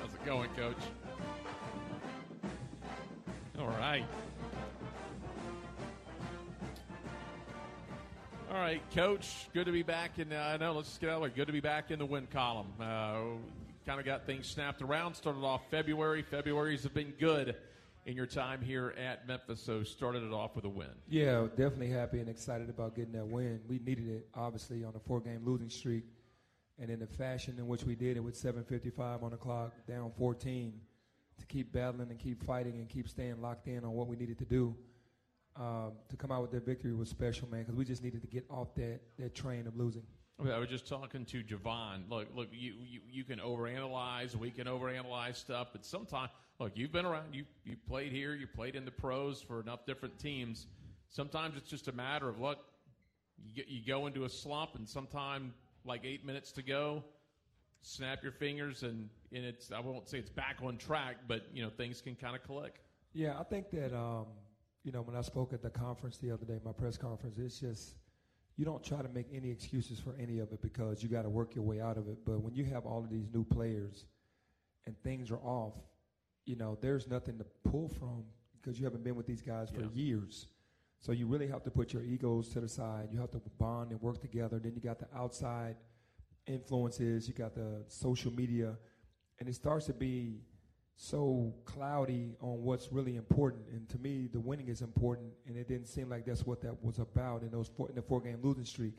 How's it going, Coach? All right. All right, Coach. Good to be back in. Uh, no, let's get out of there. Good to be back in the win column. Uh, kind of got things snapped around. Started off February. February's have been good in your time here at Memphis. So started it off with a win. Yeah, definitely happy and excited about getting that win. We needed it, obviously, on a four-game losing streak, and in the fashion in which we did it with 7:55 on the clock, down 14 to keep battling and keep fighting and keep staying locked in on what we needed to do. Um, to come out with that victory was special, man, because we just needed to get off that, that train of losing. I was just talking to Jahvon. Look, look, you, you, you can overanalyze. We can overanalyze stuff, but sometimes, look, you've been around. You you played here. You played in the pros for enough different teams. Sometimes it's just a matter of look. You, get, you go into a slump, and sometime like eight minutes to go, snap your fingers, and and it's I won't say it's back on track, but you know things can kind of click. Yeah, I think that um, you know when I spoke at the conference the other day, my press conference, it's just you don't try to make any excuses for any of it because you got to work your way out of it. But when you have all of these new players and things are off, you know there's nothing to pull from because you haven't been with these guys for Yeah. years. So you really have to put your egos to the side. You have to bond and work together. Then you got the outside influences. You got the social media, and it starts to be so cloudy on what's really important. And to me, the winning is important, and it didn't seem like that's what that was about in those four, in the four game losing streak.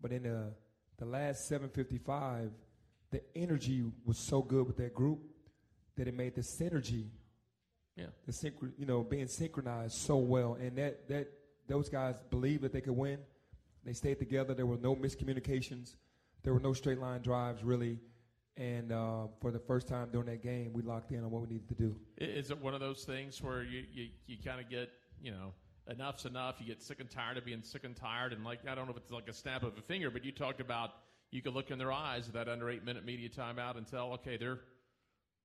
But in the the last 755, the energy was so good with that group that it made the synergy Yeah. the synchro, you know, being synchronized so well, and that that those guys believed that they could win. They stayed together. There were no miscommunications. There were no straight line drives really, and uh, for the first time during that game, we locked in on what we needed to do. Is it one of those things where you, you, you kind of get, you know, enough's enough? You get sick and tired of being sick and tired. And, like, I don't know if it's like a snap of a finger, but you talked about you could look in their eyes at that under eight minute media timeout and tell, okay, they're,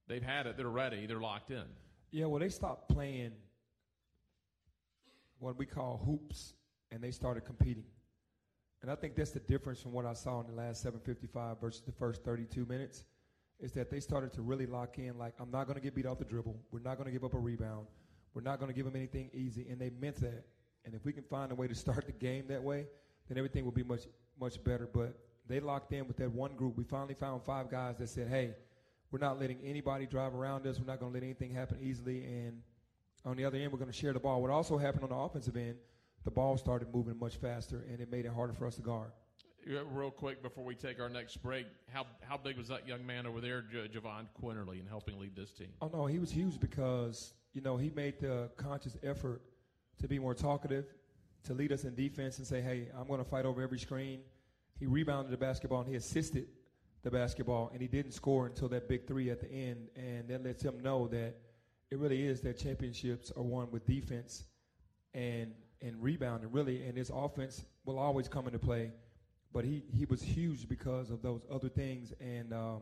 they've had it, they're ready, they're locked in. Yeah, well, they stopped playing what we call hoops, and they started competing. And I think that's the difference from what I saw in the last 7:55 versus the first 32 minutes, is that they started to really lock in. Like, I'm not going to get beat off the dribble. We're not going to give up a rebound. We're not going to give them anything easy, and they meant that. And if we can find a way to start the game that way, then everything will be much much better. But they locked in with that one group. We finally found five guys that said, "Hey, we're not letting anybody drive around us. We're not going to let anything happen easily. And on the other end, we're going to share the ball. What also happened on the offensive end, the ball started moving much faster, and it made it harder for us to guard. Real quick before we take our next break, how, how big was that young man over there, J- Jahvon Quinerly, in helping lead this team? Oh no, he was huge because you know he made the conscious effort to be more talkative, to lead us in defense and say, "Hey, I'm going to fight over every screen." He rebounded the basketball and he assisted the basketball, and he didn't score until that big three at the end, and that lets him know that it really is that championships are won with defense and and rebounding really, and his offense will always come into play. But he he was huge because of those other things, and um,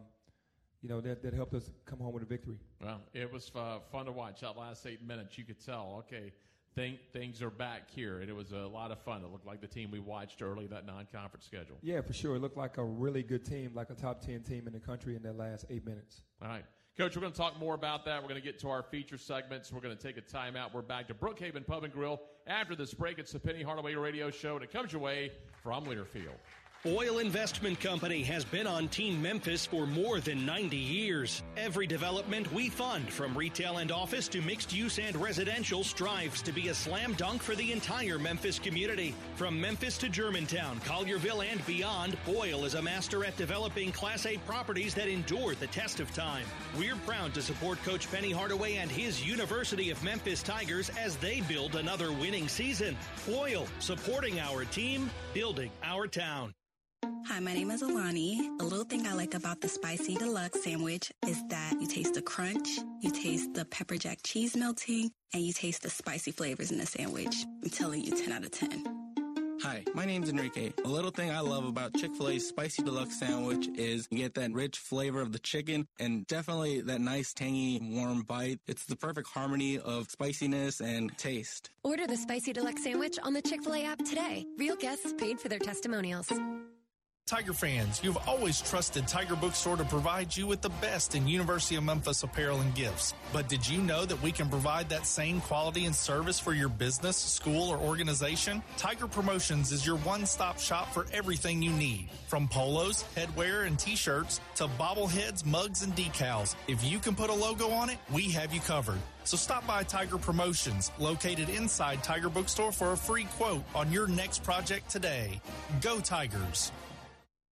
you know, that, that helped us come home with a victory. Well, it was uh, fun to watch that last eight minutes. You could tell, okay, think, things are back here, and it was a lot of fun. It looked like the team we watched early that non-conference schedule. Yeah, for sure. It looked like a really good team, like a top ten team in the country in that last eight minutes. All right. Coach, we're going to talk more about that. We're going to get to our feature segments. We're going to take a timeout. We're back to Brookhaven Pub and Grill after this break. It's the Penny Hardaway Radio Show, and it comes your way from Learfield. Boyle Investment Company has been on Team Memphis for more than 90 years. Every development we fund, from retail and office to mixed use and residential, strives to be a slam dunk for the entire Memphis community. From Memphis to Germantown, Collierville, and beyond, Boyle is a master at developing Class A properties that endure the test of time. We're proud to support Coach Penny Hardaway and his University of Memphis Tigers as they build another winning season. Boyle, supporting our team, building our town. Hi, my name is Alani. A little thing I like about the spicy deluxe sandwich is that you taste the crunch, you taste the pepper jack cheese melting, and you taste the spicy flavors in the sandwich. I'm telling you 10 out of 10. Hi, my name's Enrique. A little thing I love about Chick-fil-A's spicy deluxe sandwich is you get that rich flavor of the chicken and definitely that nice tangy warm bite. It's the perfect harmony of spiciness and taste. Order the spicy deluxe sandwich on the Chick-fil-A app today. Real guests paid for their testimonials. Tiger fans, you've always trusted Tiger Bookstore to provide you with the best in University of Memphis apparel and gifts. But did you know that we can provide that same quality and service for your business, school, or organization? Tiger Promotions is your one stop shop for everything you need. From polos, headwear, and t shirts to bobbleheads, mugs, and decals. If you can put a logo on it, we have you covered. So stop by Tiger Promotions, located inside Tiger Bookstore, for a free quote on your next project today. Go Tigers!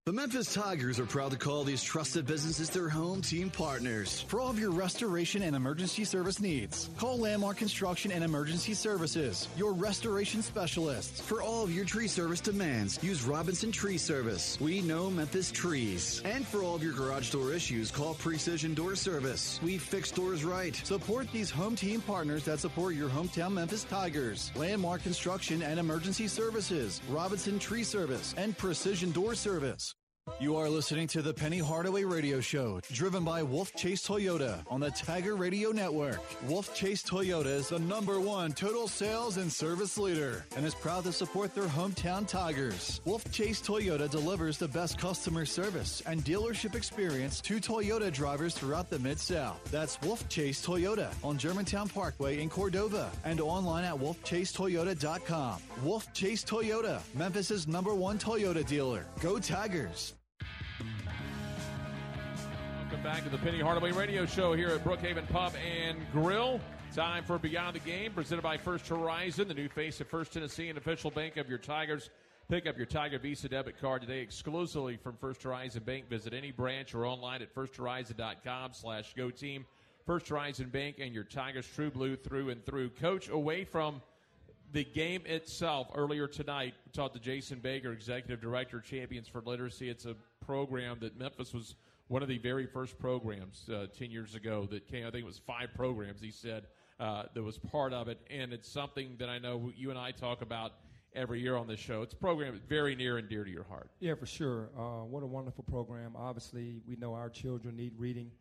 The Memphis Tigers are proud to call these trusted businesses their home team partners. For all of your restoration and emergency service needs, call Landmark Construction and Emergency Services, your restoration specialists. For all of your tree service demands, use Robinson Tree Service. We know Memphis trees. And for all of your garage door issues, call Precision Door Service. We fix doors right. Support these home team partners that support your hometown Memphis Tigers. Landmark Construction and Emergency Services, Robinson Tree Service, and Precision Door Service. You are listening to the Penny Hardaway Radio Show, driven by Wolfchase Toyota on the Tiger Radio Network. Wolfchase Toyota is the number one total sales and service leader and is proud to support their hometown Tigers. Wolfchase Toyota delivers the best customer service and dealership experience to Toyota drivers throughout the Mid South. That's Wolfchase Toyota on Germantown Parkway in Cordova and online at wolfchasetoyota.com. Wolfchase Toyota, Memphis's number one Toyota dealer. Go Tigers! Welcome back to the Penny Hardaway Radio Show here at Brookhaven Pub and Grill. Time for Beyond the Game, presented by First Horizon, the new face of First Tennessee and official bank of your Tigers. Pick up your Tiger Visa debit card today exclusively from First Horizon Bank. Visit any branch or online at firsthorizon.com slash go team. First Horizon Bank and your Tigers True Blue through and through. Coach, away from the game itself, earlier tonight, we talked to Jason Baker, Executive Director, Champions for Literacy. It's a program that Memphis was – one of the very first programs uh, 10 years ago that came. I think it was five programs, he said, uh, that was part of it. And it's something that I know you and I talk about every year on this show. It's a program very near and dear to your heart. Yeah, for sure. Uh, what a wonderful program. Obviously, we know our children need reading,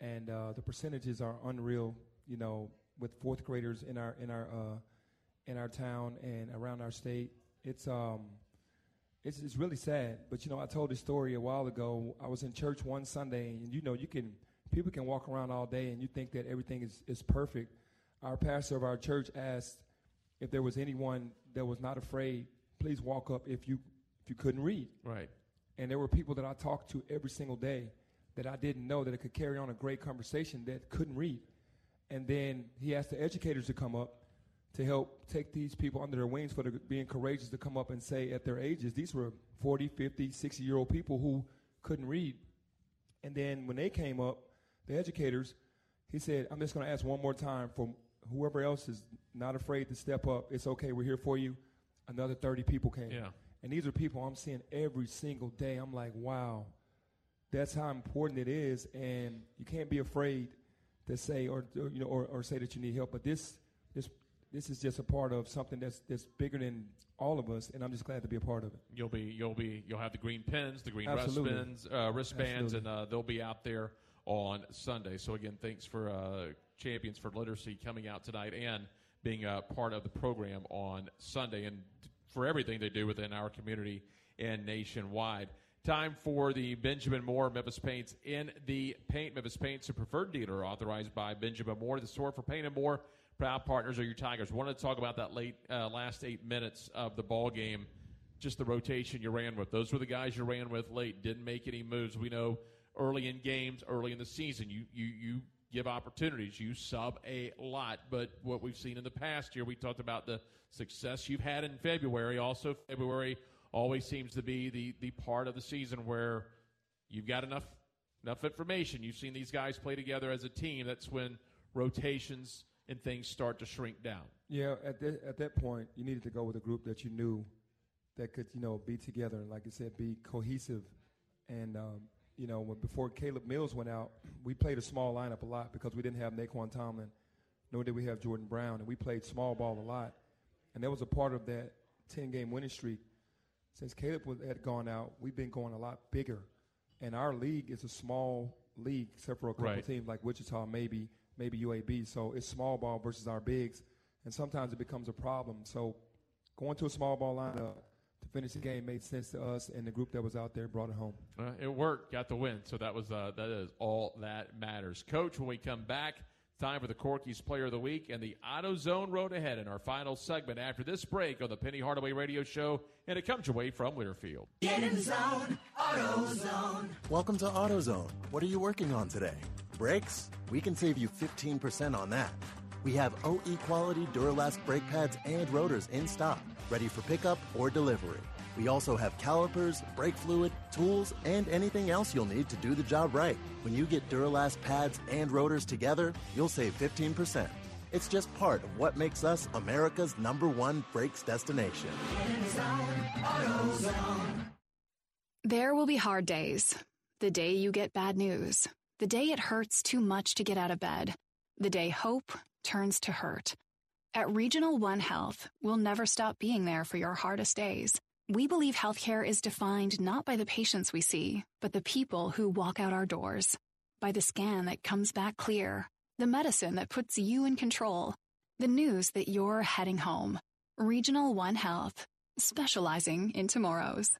and uh, the percentages are unreal, you know, with fourth graders in our, in our, uh, in our town and around our state. It's, um, it's, it's really sad. But you know, I told this story a while ago. I was in church one Sunday, and you know, you can people can walk around all day and you think that everything is, is perfect. Our pastor of our church asked if there was anyone that was not afraid, please walk up if you if you couldn't read. Right. And there were people that I talked to every single day that I didn't know that it could carry on a great conversation that couldn't read. And then he asked the educators to come up to help take these people under their wings for the, being courageous to come up and say at their ages, these were 40, 50, 60 year old people who couldn't read. And then when they came up, the educators, he said, I'm just going to ask one more time for whoever else is not afraid to step up. It's okay. We're here for you. Another 30 people came. Yeah. And these are people I'm seeing every single day. I'm like, wow, that's how important it is. And you can't be afraid to say or, or you know or, or say that you need help. But this this this is just a part of something that's that's bigger than all of us, and I'm just glad to be a part of it. You'll be you'll be you'll have the green pins, the green Absolutely. wristbands, uh, wristbands, Absolutely. and uh, they'll be out there on Sunday. So again, thanks for uh, Champions for Literacy coming out tonight and being a part of the program on Sunday and for everything they do within our community and nationwide. Time for the Benjamin Moore Memphis Paints in the paint. Memphis Paints, a preferred dealer authorized by Benjamin Moore. The store for paint and more proud partners are your Tigers. Wanted to talk about that late uh, last eight minutes of the ball game. Just the rotation you ran with. Those were the guys you ran with late. Didn't make any moves. We know early in games, early in the season, you you you give opportunities. You sub a lot. But what we've seen in the past year, we talked about the success you've had in February. Also, February always seems to be the the part of the season where you've got enough enough information. You've seen these guys play together as a team. That's when rotations and things start to shrink down. Yeah, at that, at that point, you needed to go with a group that you knew that could, you know, be together and, like I said, be cohesive. And, um, you know, when, before Caleb Mills went out, we played a small lineup a lot because we didn't have Nae'Qwan Tomlin, nor did we have Jordan Brown, and we played small ball a lot. And that was a part of that 10-game winning streak. Since Caleb was, had gone out, we've been going a lot bigger. And our league is a small league, except for a couple Right. teams like Wichita, maybe maybe UAB. So it's small ball versus our bigs, and sometimes it becomes a problem. So going to a small ball lineup to finish the game made sense to us, and the group that was out there brought it home. Uh, it worked, got the win. So that was uh, that is all that matters. Coach, when we come back, time for the Corky's Player of the Week and the AutoZone Road Ahead in our final segment after this break on the Penny Hardaway Radio Show, and it comes your way from Learfield. Get in the zone, AutoZone. Welcome to AutoZone. What are you working on today? Brakes? We can save you 15% on that. We have OE quality Duralast brake pads and rotors in stock, ready for pickup or delivery. We also have calipers, brake fluid, tools, and anything else you'll need to do the job right. When you get Duralast pads and rotors together, you'll save 15%. It's just part of what makes us America's number one brakes destination. There will be hard days. The day you get bad news. The day it hurts too much to get out of bed. The day hope turns to hurt. At Regional One Health, we'll never stop being there for your hardest days. We believe healthcare is defined not by the patients we see, but the people who walk out our doors. By the scan that comes back clear, the medicine that puts you in control, the news that you're heading home. Regional One Health, specializing in tomorrows.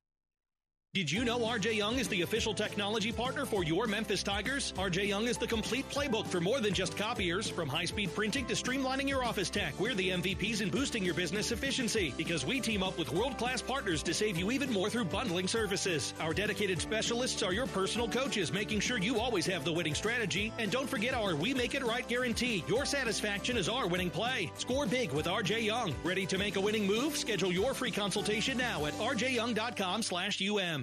Did you know RJ Young is the official technology partner for your Memphis Tigers? RJ Young is the complete playbook for more than just copiers. From high speed printing to streamlining your office tech, we're the MVPs in boosting your business efficiency because we team up with world class partners to save you even more through bundling services. Our dedicated specialists are your personal coaches, making sure you always have the winning strategy. And don't forget our We Make It Right guarantee. Your satisfaction is our winning play. Score big with RJ Young. Ready to make a winning move? Schedule your free consultation now at rjyoung.com slash UM.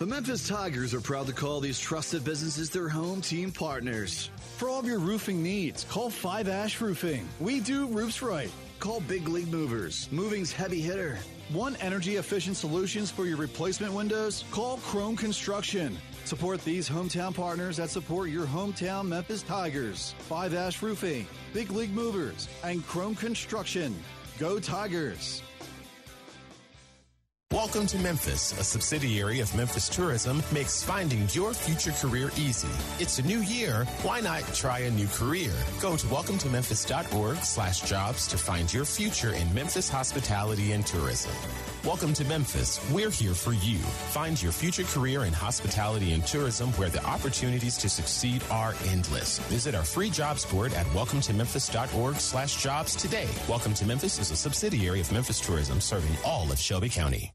The Memphis Tigers are proud to call these trusted businesses their home team partners. For all of your roofing needs, call 5 Ash Roofing. We do roofs right. Call Big League Movers, moving's heavy hitter. Want energy efficient solutions for your replacement windows? Call Chrome Construction. Support these hometown partners that support your hometown Memphis Tigers. 5 Ash Roofing, Big League Movers, and Chrome Construction. Go Tigers! Welcome to Memphis, a subsidiary of Memphis Tourism, makes finding your future career easy. It's a new year. Why not try a new career? Go to welcometomemphis.org slash jobs to find your future in Memphis hospitality and tourism. Welcome to Memphis. We're here for you. Find your future career in hospitality and tourism where the opportunities to succeed are endless. Visit our free jobs board at welcometomemphis.org slash jobs today. Welcome to Memphis is a subsidiary of Memphis Tourism serving all of Shelby County.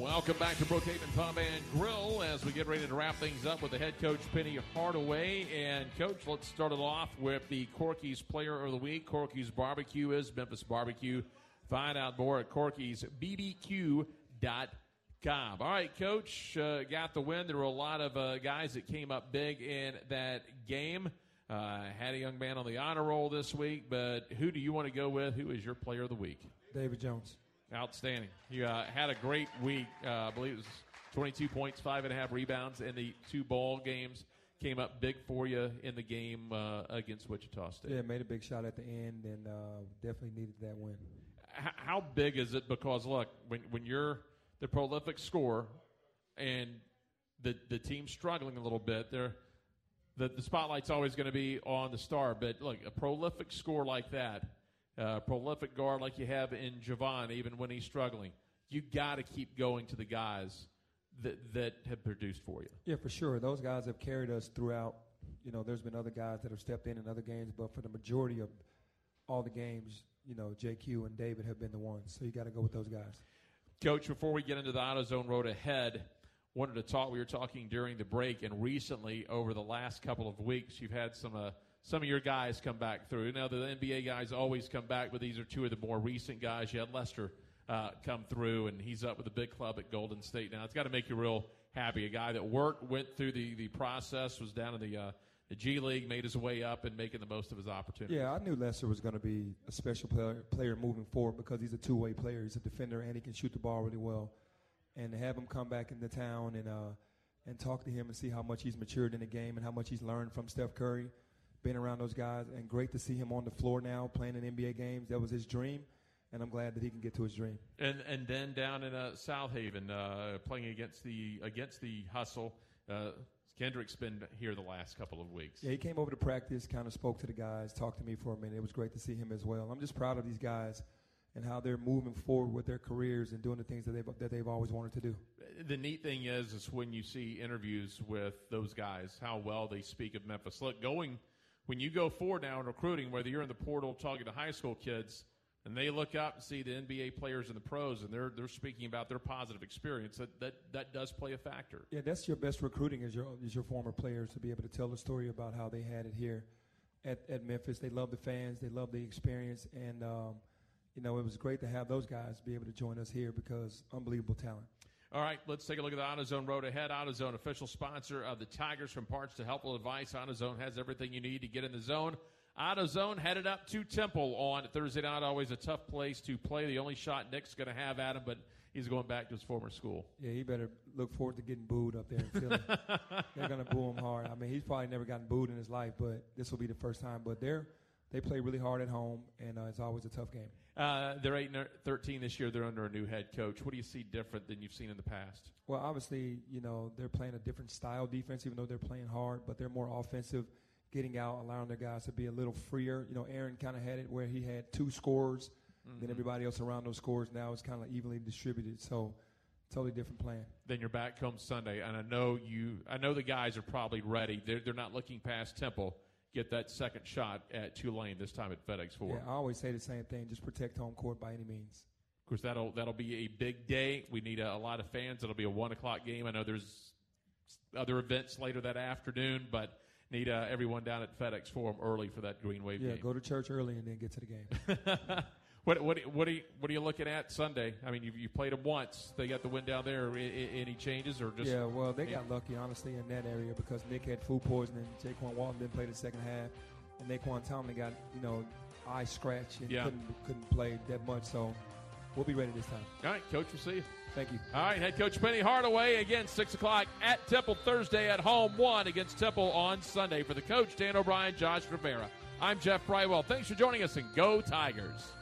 Welcome back to Brookhaven Pub and Grill as we get ready to wrap things up with the head coach Penny Hardaway. And coach, let's start it off with the Corky's Player of the Week. Corky's Barbecue is Memphis Barbecue. Find out more at corkysbbq.com. All right, coach, uh, got the win. There were a lot of uh, guys that came up big in that game. Uh, had a young man on the honor roll this week, but who do you want to go with? Who is your Player of the Week? David Jones. Outstanding. You uh, had a great week. Uh, I believe it was 22 points, five and a half rebounds in the two ball games. Came up big for you in the game uh, against Wichita State. Yeah, made a big shot at the end, and uh, definitely needed that win. H- how big is it? Because look, when when you're the prolific scorer, and the the team's struggling a little bit, they're the, the spotlight's always going to be on the star. But look, a prolific score like that, uh, prolific guard like you have in Jahvon, even when he's struggling, you got to keep going to the guys that that have produced for you. Yeah, for sure. Those guys have carried us throughout. You know, there's been other guys that have stepped in in other games, but for the majority of all the games, you know, JQ and David have been the ones. So you got to go with those guys. Coach, before we get into the AutoZone road ahead, wanted to talk. We were talking during the break, and recently, over the last couple of weeks, you've had some uh, some of your guys come back through. Now, the NBA guys always come back, but these are two of the more recent guys. You had Lester uh, come through, and he's up with a big club at Golden State now. It's got to make you real happy. A guy that worked, went through the, the process, was down in the uh, the G League, made his way up, and making the most of his opportunity. Yeah, I knew Lester was going to be a special player, player moving forward because he's a two way player. He's a defender and he can shoot the ball really well. And to have him come back into town and uh, and talk to him and see how much he's matured in the game and how much he's learned from Steph Curry, being around those guys, and great to see him on the floor now playing in NBA games. That was his dream, and I'm glad that he can get to his dream. And and then down in uh, Southaven, uh, playing against the against the hustle. Uh, Kendrick's been here the last couple of weeks. Yeah, he came over to practice, kind of spoke to the guys, talked to me for a minute. It was great to see him as well. I'm just proud of these guys and how they're moving forward with their careers and doing the things that they've that they've always wanted to do. The neat thing is, is when you see interviews with those guys, how well they speak of Memphis. Look, going when you go forward now in recruiting, whether you're in the portal talking to high school kids, and they look up and see the NBA players and the pros, and they're they're speaking about their positive experience. That that that does play a factor. Yeah, that's your best recruiting is your is your former players to be able to tell the story about how they had it here at, at Memphis. They love the fans, they love the experience, and um, you know it was great to have those guys be able to join us here because unbelievable talent. All right, let's take a look at the AutoZone road ahead. AutoZone, official sponsor of the Tigers from parts to helpful advice. AutoZone has everything you need to get in the zone. AutoZone headed up to Temple on Thursday night. Always a tough place to play. The only shot Nick's going to have at him, but he's going back to his former school. Yeah, he better look forward to getting booed up there in Philly. [laughs] they're going to boo him hard. I mean, he's probably never gotten booed in his life, but this will be the first time. But they're they play really hard at home, and uh, it's always a tough game. Uh, they're 8 13 this year. They're under a new head coach. What do you see different than you've seen in the past? Well, obviously, you know, they're playing a different style defense, even though they're playing hard, but they're more offensive getting out, allowing their guys to be a little freer. You know, Aaron kind of had it where he had two scores, mm-hmm. then everybody else around those scores. Now it's kind of evenly distributed. So totally different plan. Then you're back home Sunday, and I know you. I know the guys are probably ready. They're they're not looking past Temple. Get that second shot at Tulane this time at FedEx Forum. Yeah, I always say the same thing. Just protect home court by any means. Of course, that'll that'll be a big day. We need a, a lot of fans. It'll be a one o'clock game. I know there's other events later that afternoon, but need uh, everyone down at FedEx Forum early for that Green Wave yeah, game. go to church early and then get to the game. [laughs] what what what are you what are you looking at Sunday? I mean, you you played them once. They got the win down there. any changes or just? Yeah, well, they got lucky honestly in that area because Nick had food poisoning. Jaykwon Walton didn't play the second half, and Nae'Qwan Tomlin got you know eye scratch and yeah. couldn't couldn't play that much. So we'll be ready this time. All right, coach. We'll see you. Thank you. All right, head coach Penny Hardaway again, six o'clock at Temple Thursday at home. One against Temple on Sunday for the coach Dan O'Brien, Josh Rivera. I'm Jeff Brightwell. Thanks for joining us and go Tigers.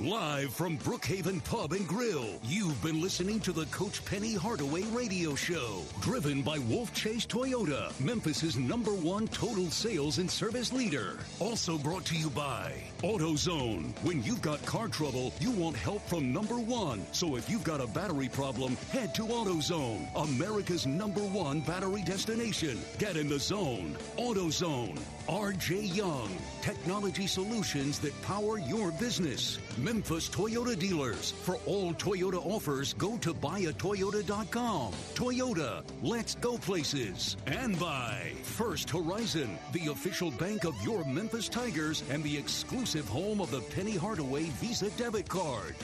Live from Brookhaven Pub and Grill, you've been listening to the Coach Penny Hardaway radio show. Driven by Wolfchase Toyota, Memphis's number one total sales and service leader. Also brought to you by AutoZone. When you've got car trouble, you want help from number one. So if you've got a battery problem, head to AutoZone, America's number one battery destination. Get in the zone. AutoZone. RJ Young. Technology solutions that power your business. Memphis Toyota dealers. For all Toyota offers, go to buyatoyota.com. Toyota, let's go places. And by First Horizon, the official bank of your Memphis Tigers and the exclusive home of the Penny Hardaway Visa debit card.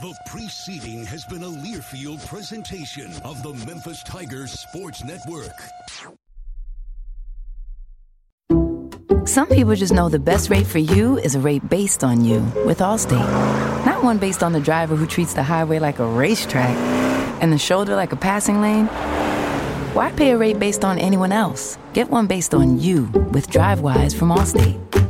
The preceding has been a Learfield presentation of the Memphis Tigers Sports Network. Some people just know the best rate for you is a rate based on you with Allstate. Not one based on the driver who treats the highway like a racetrack and the shoulder like a passing lane. Why pay a rate based on anyone else? Get one based on you with DriveWise from Allstate.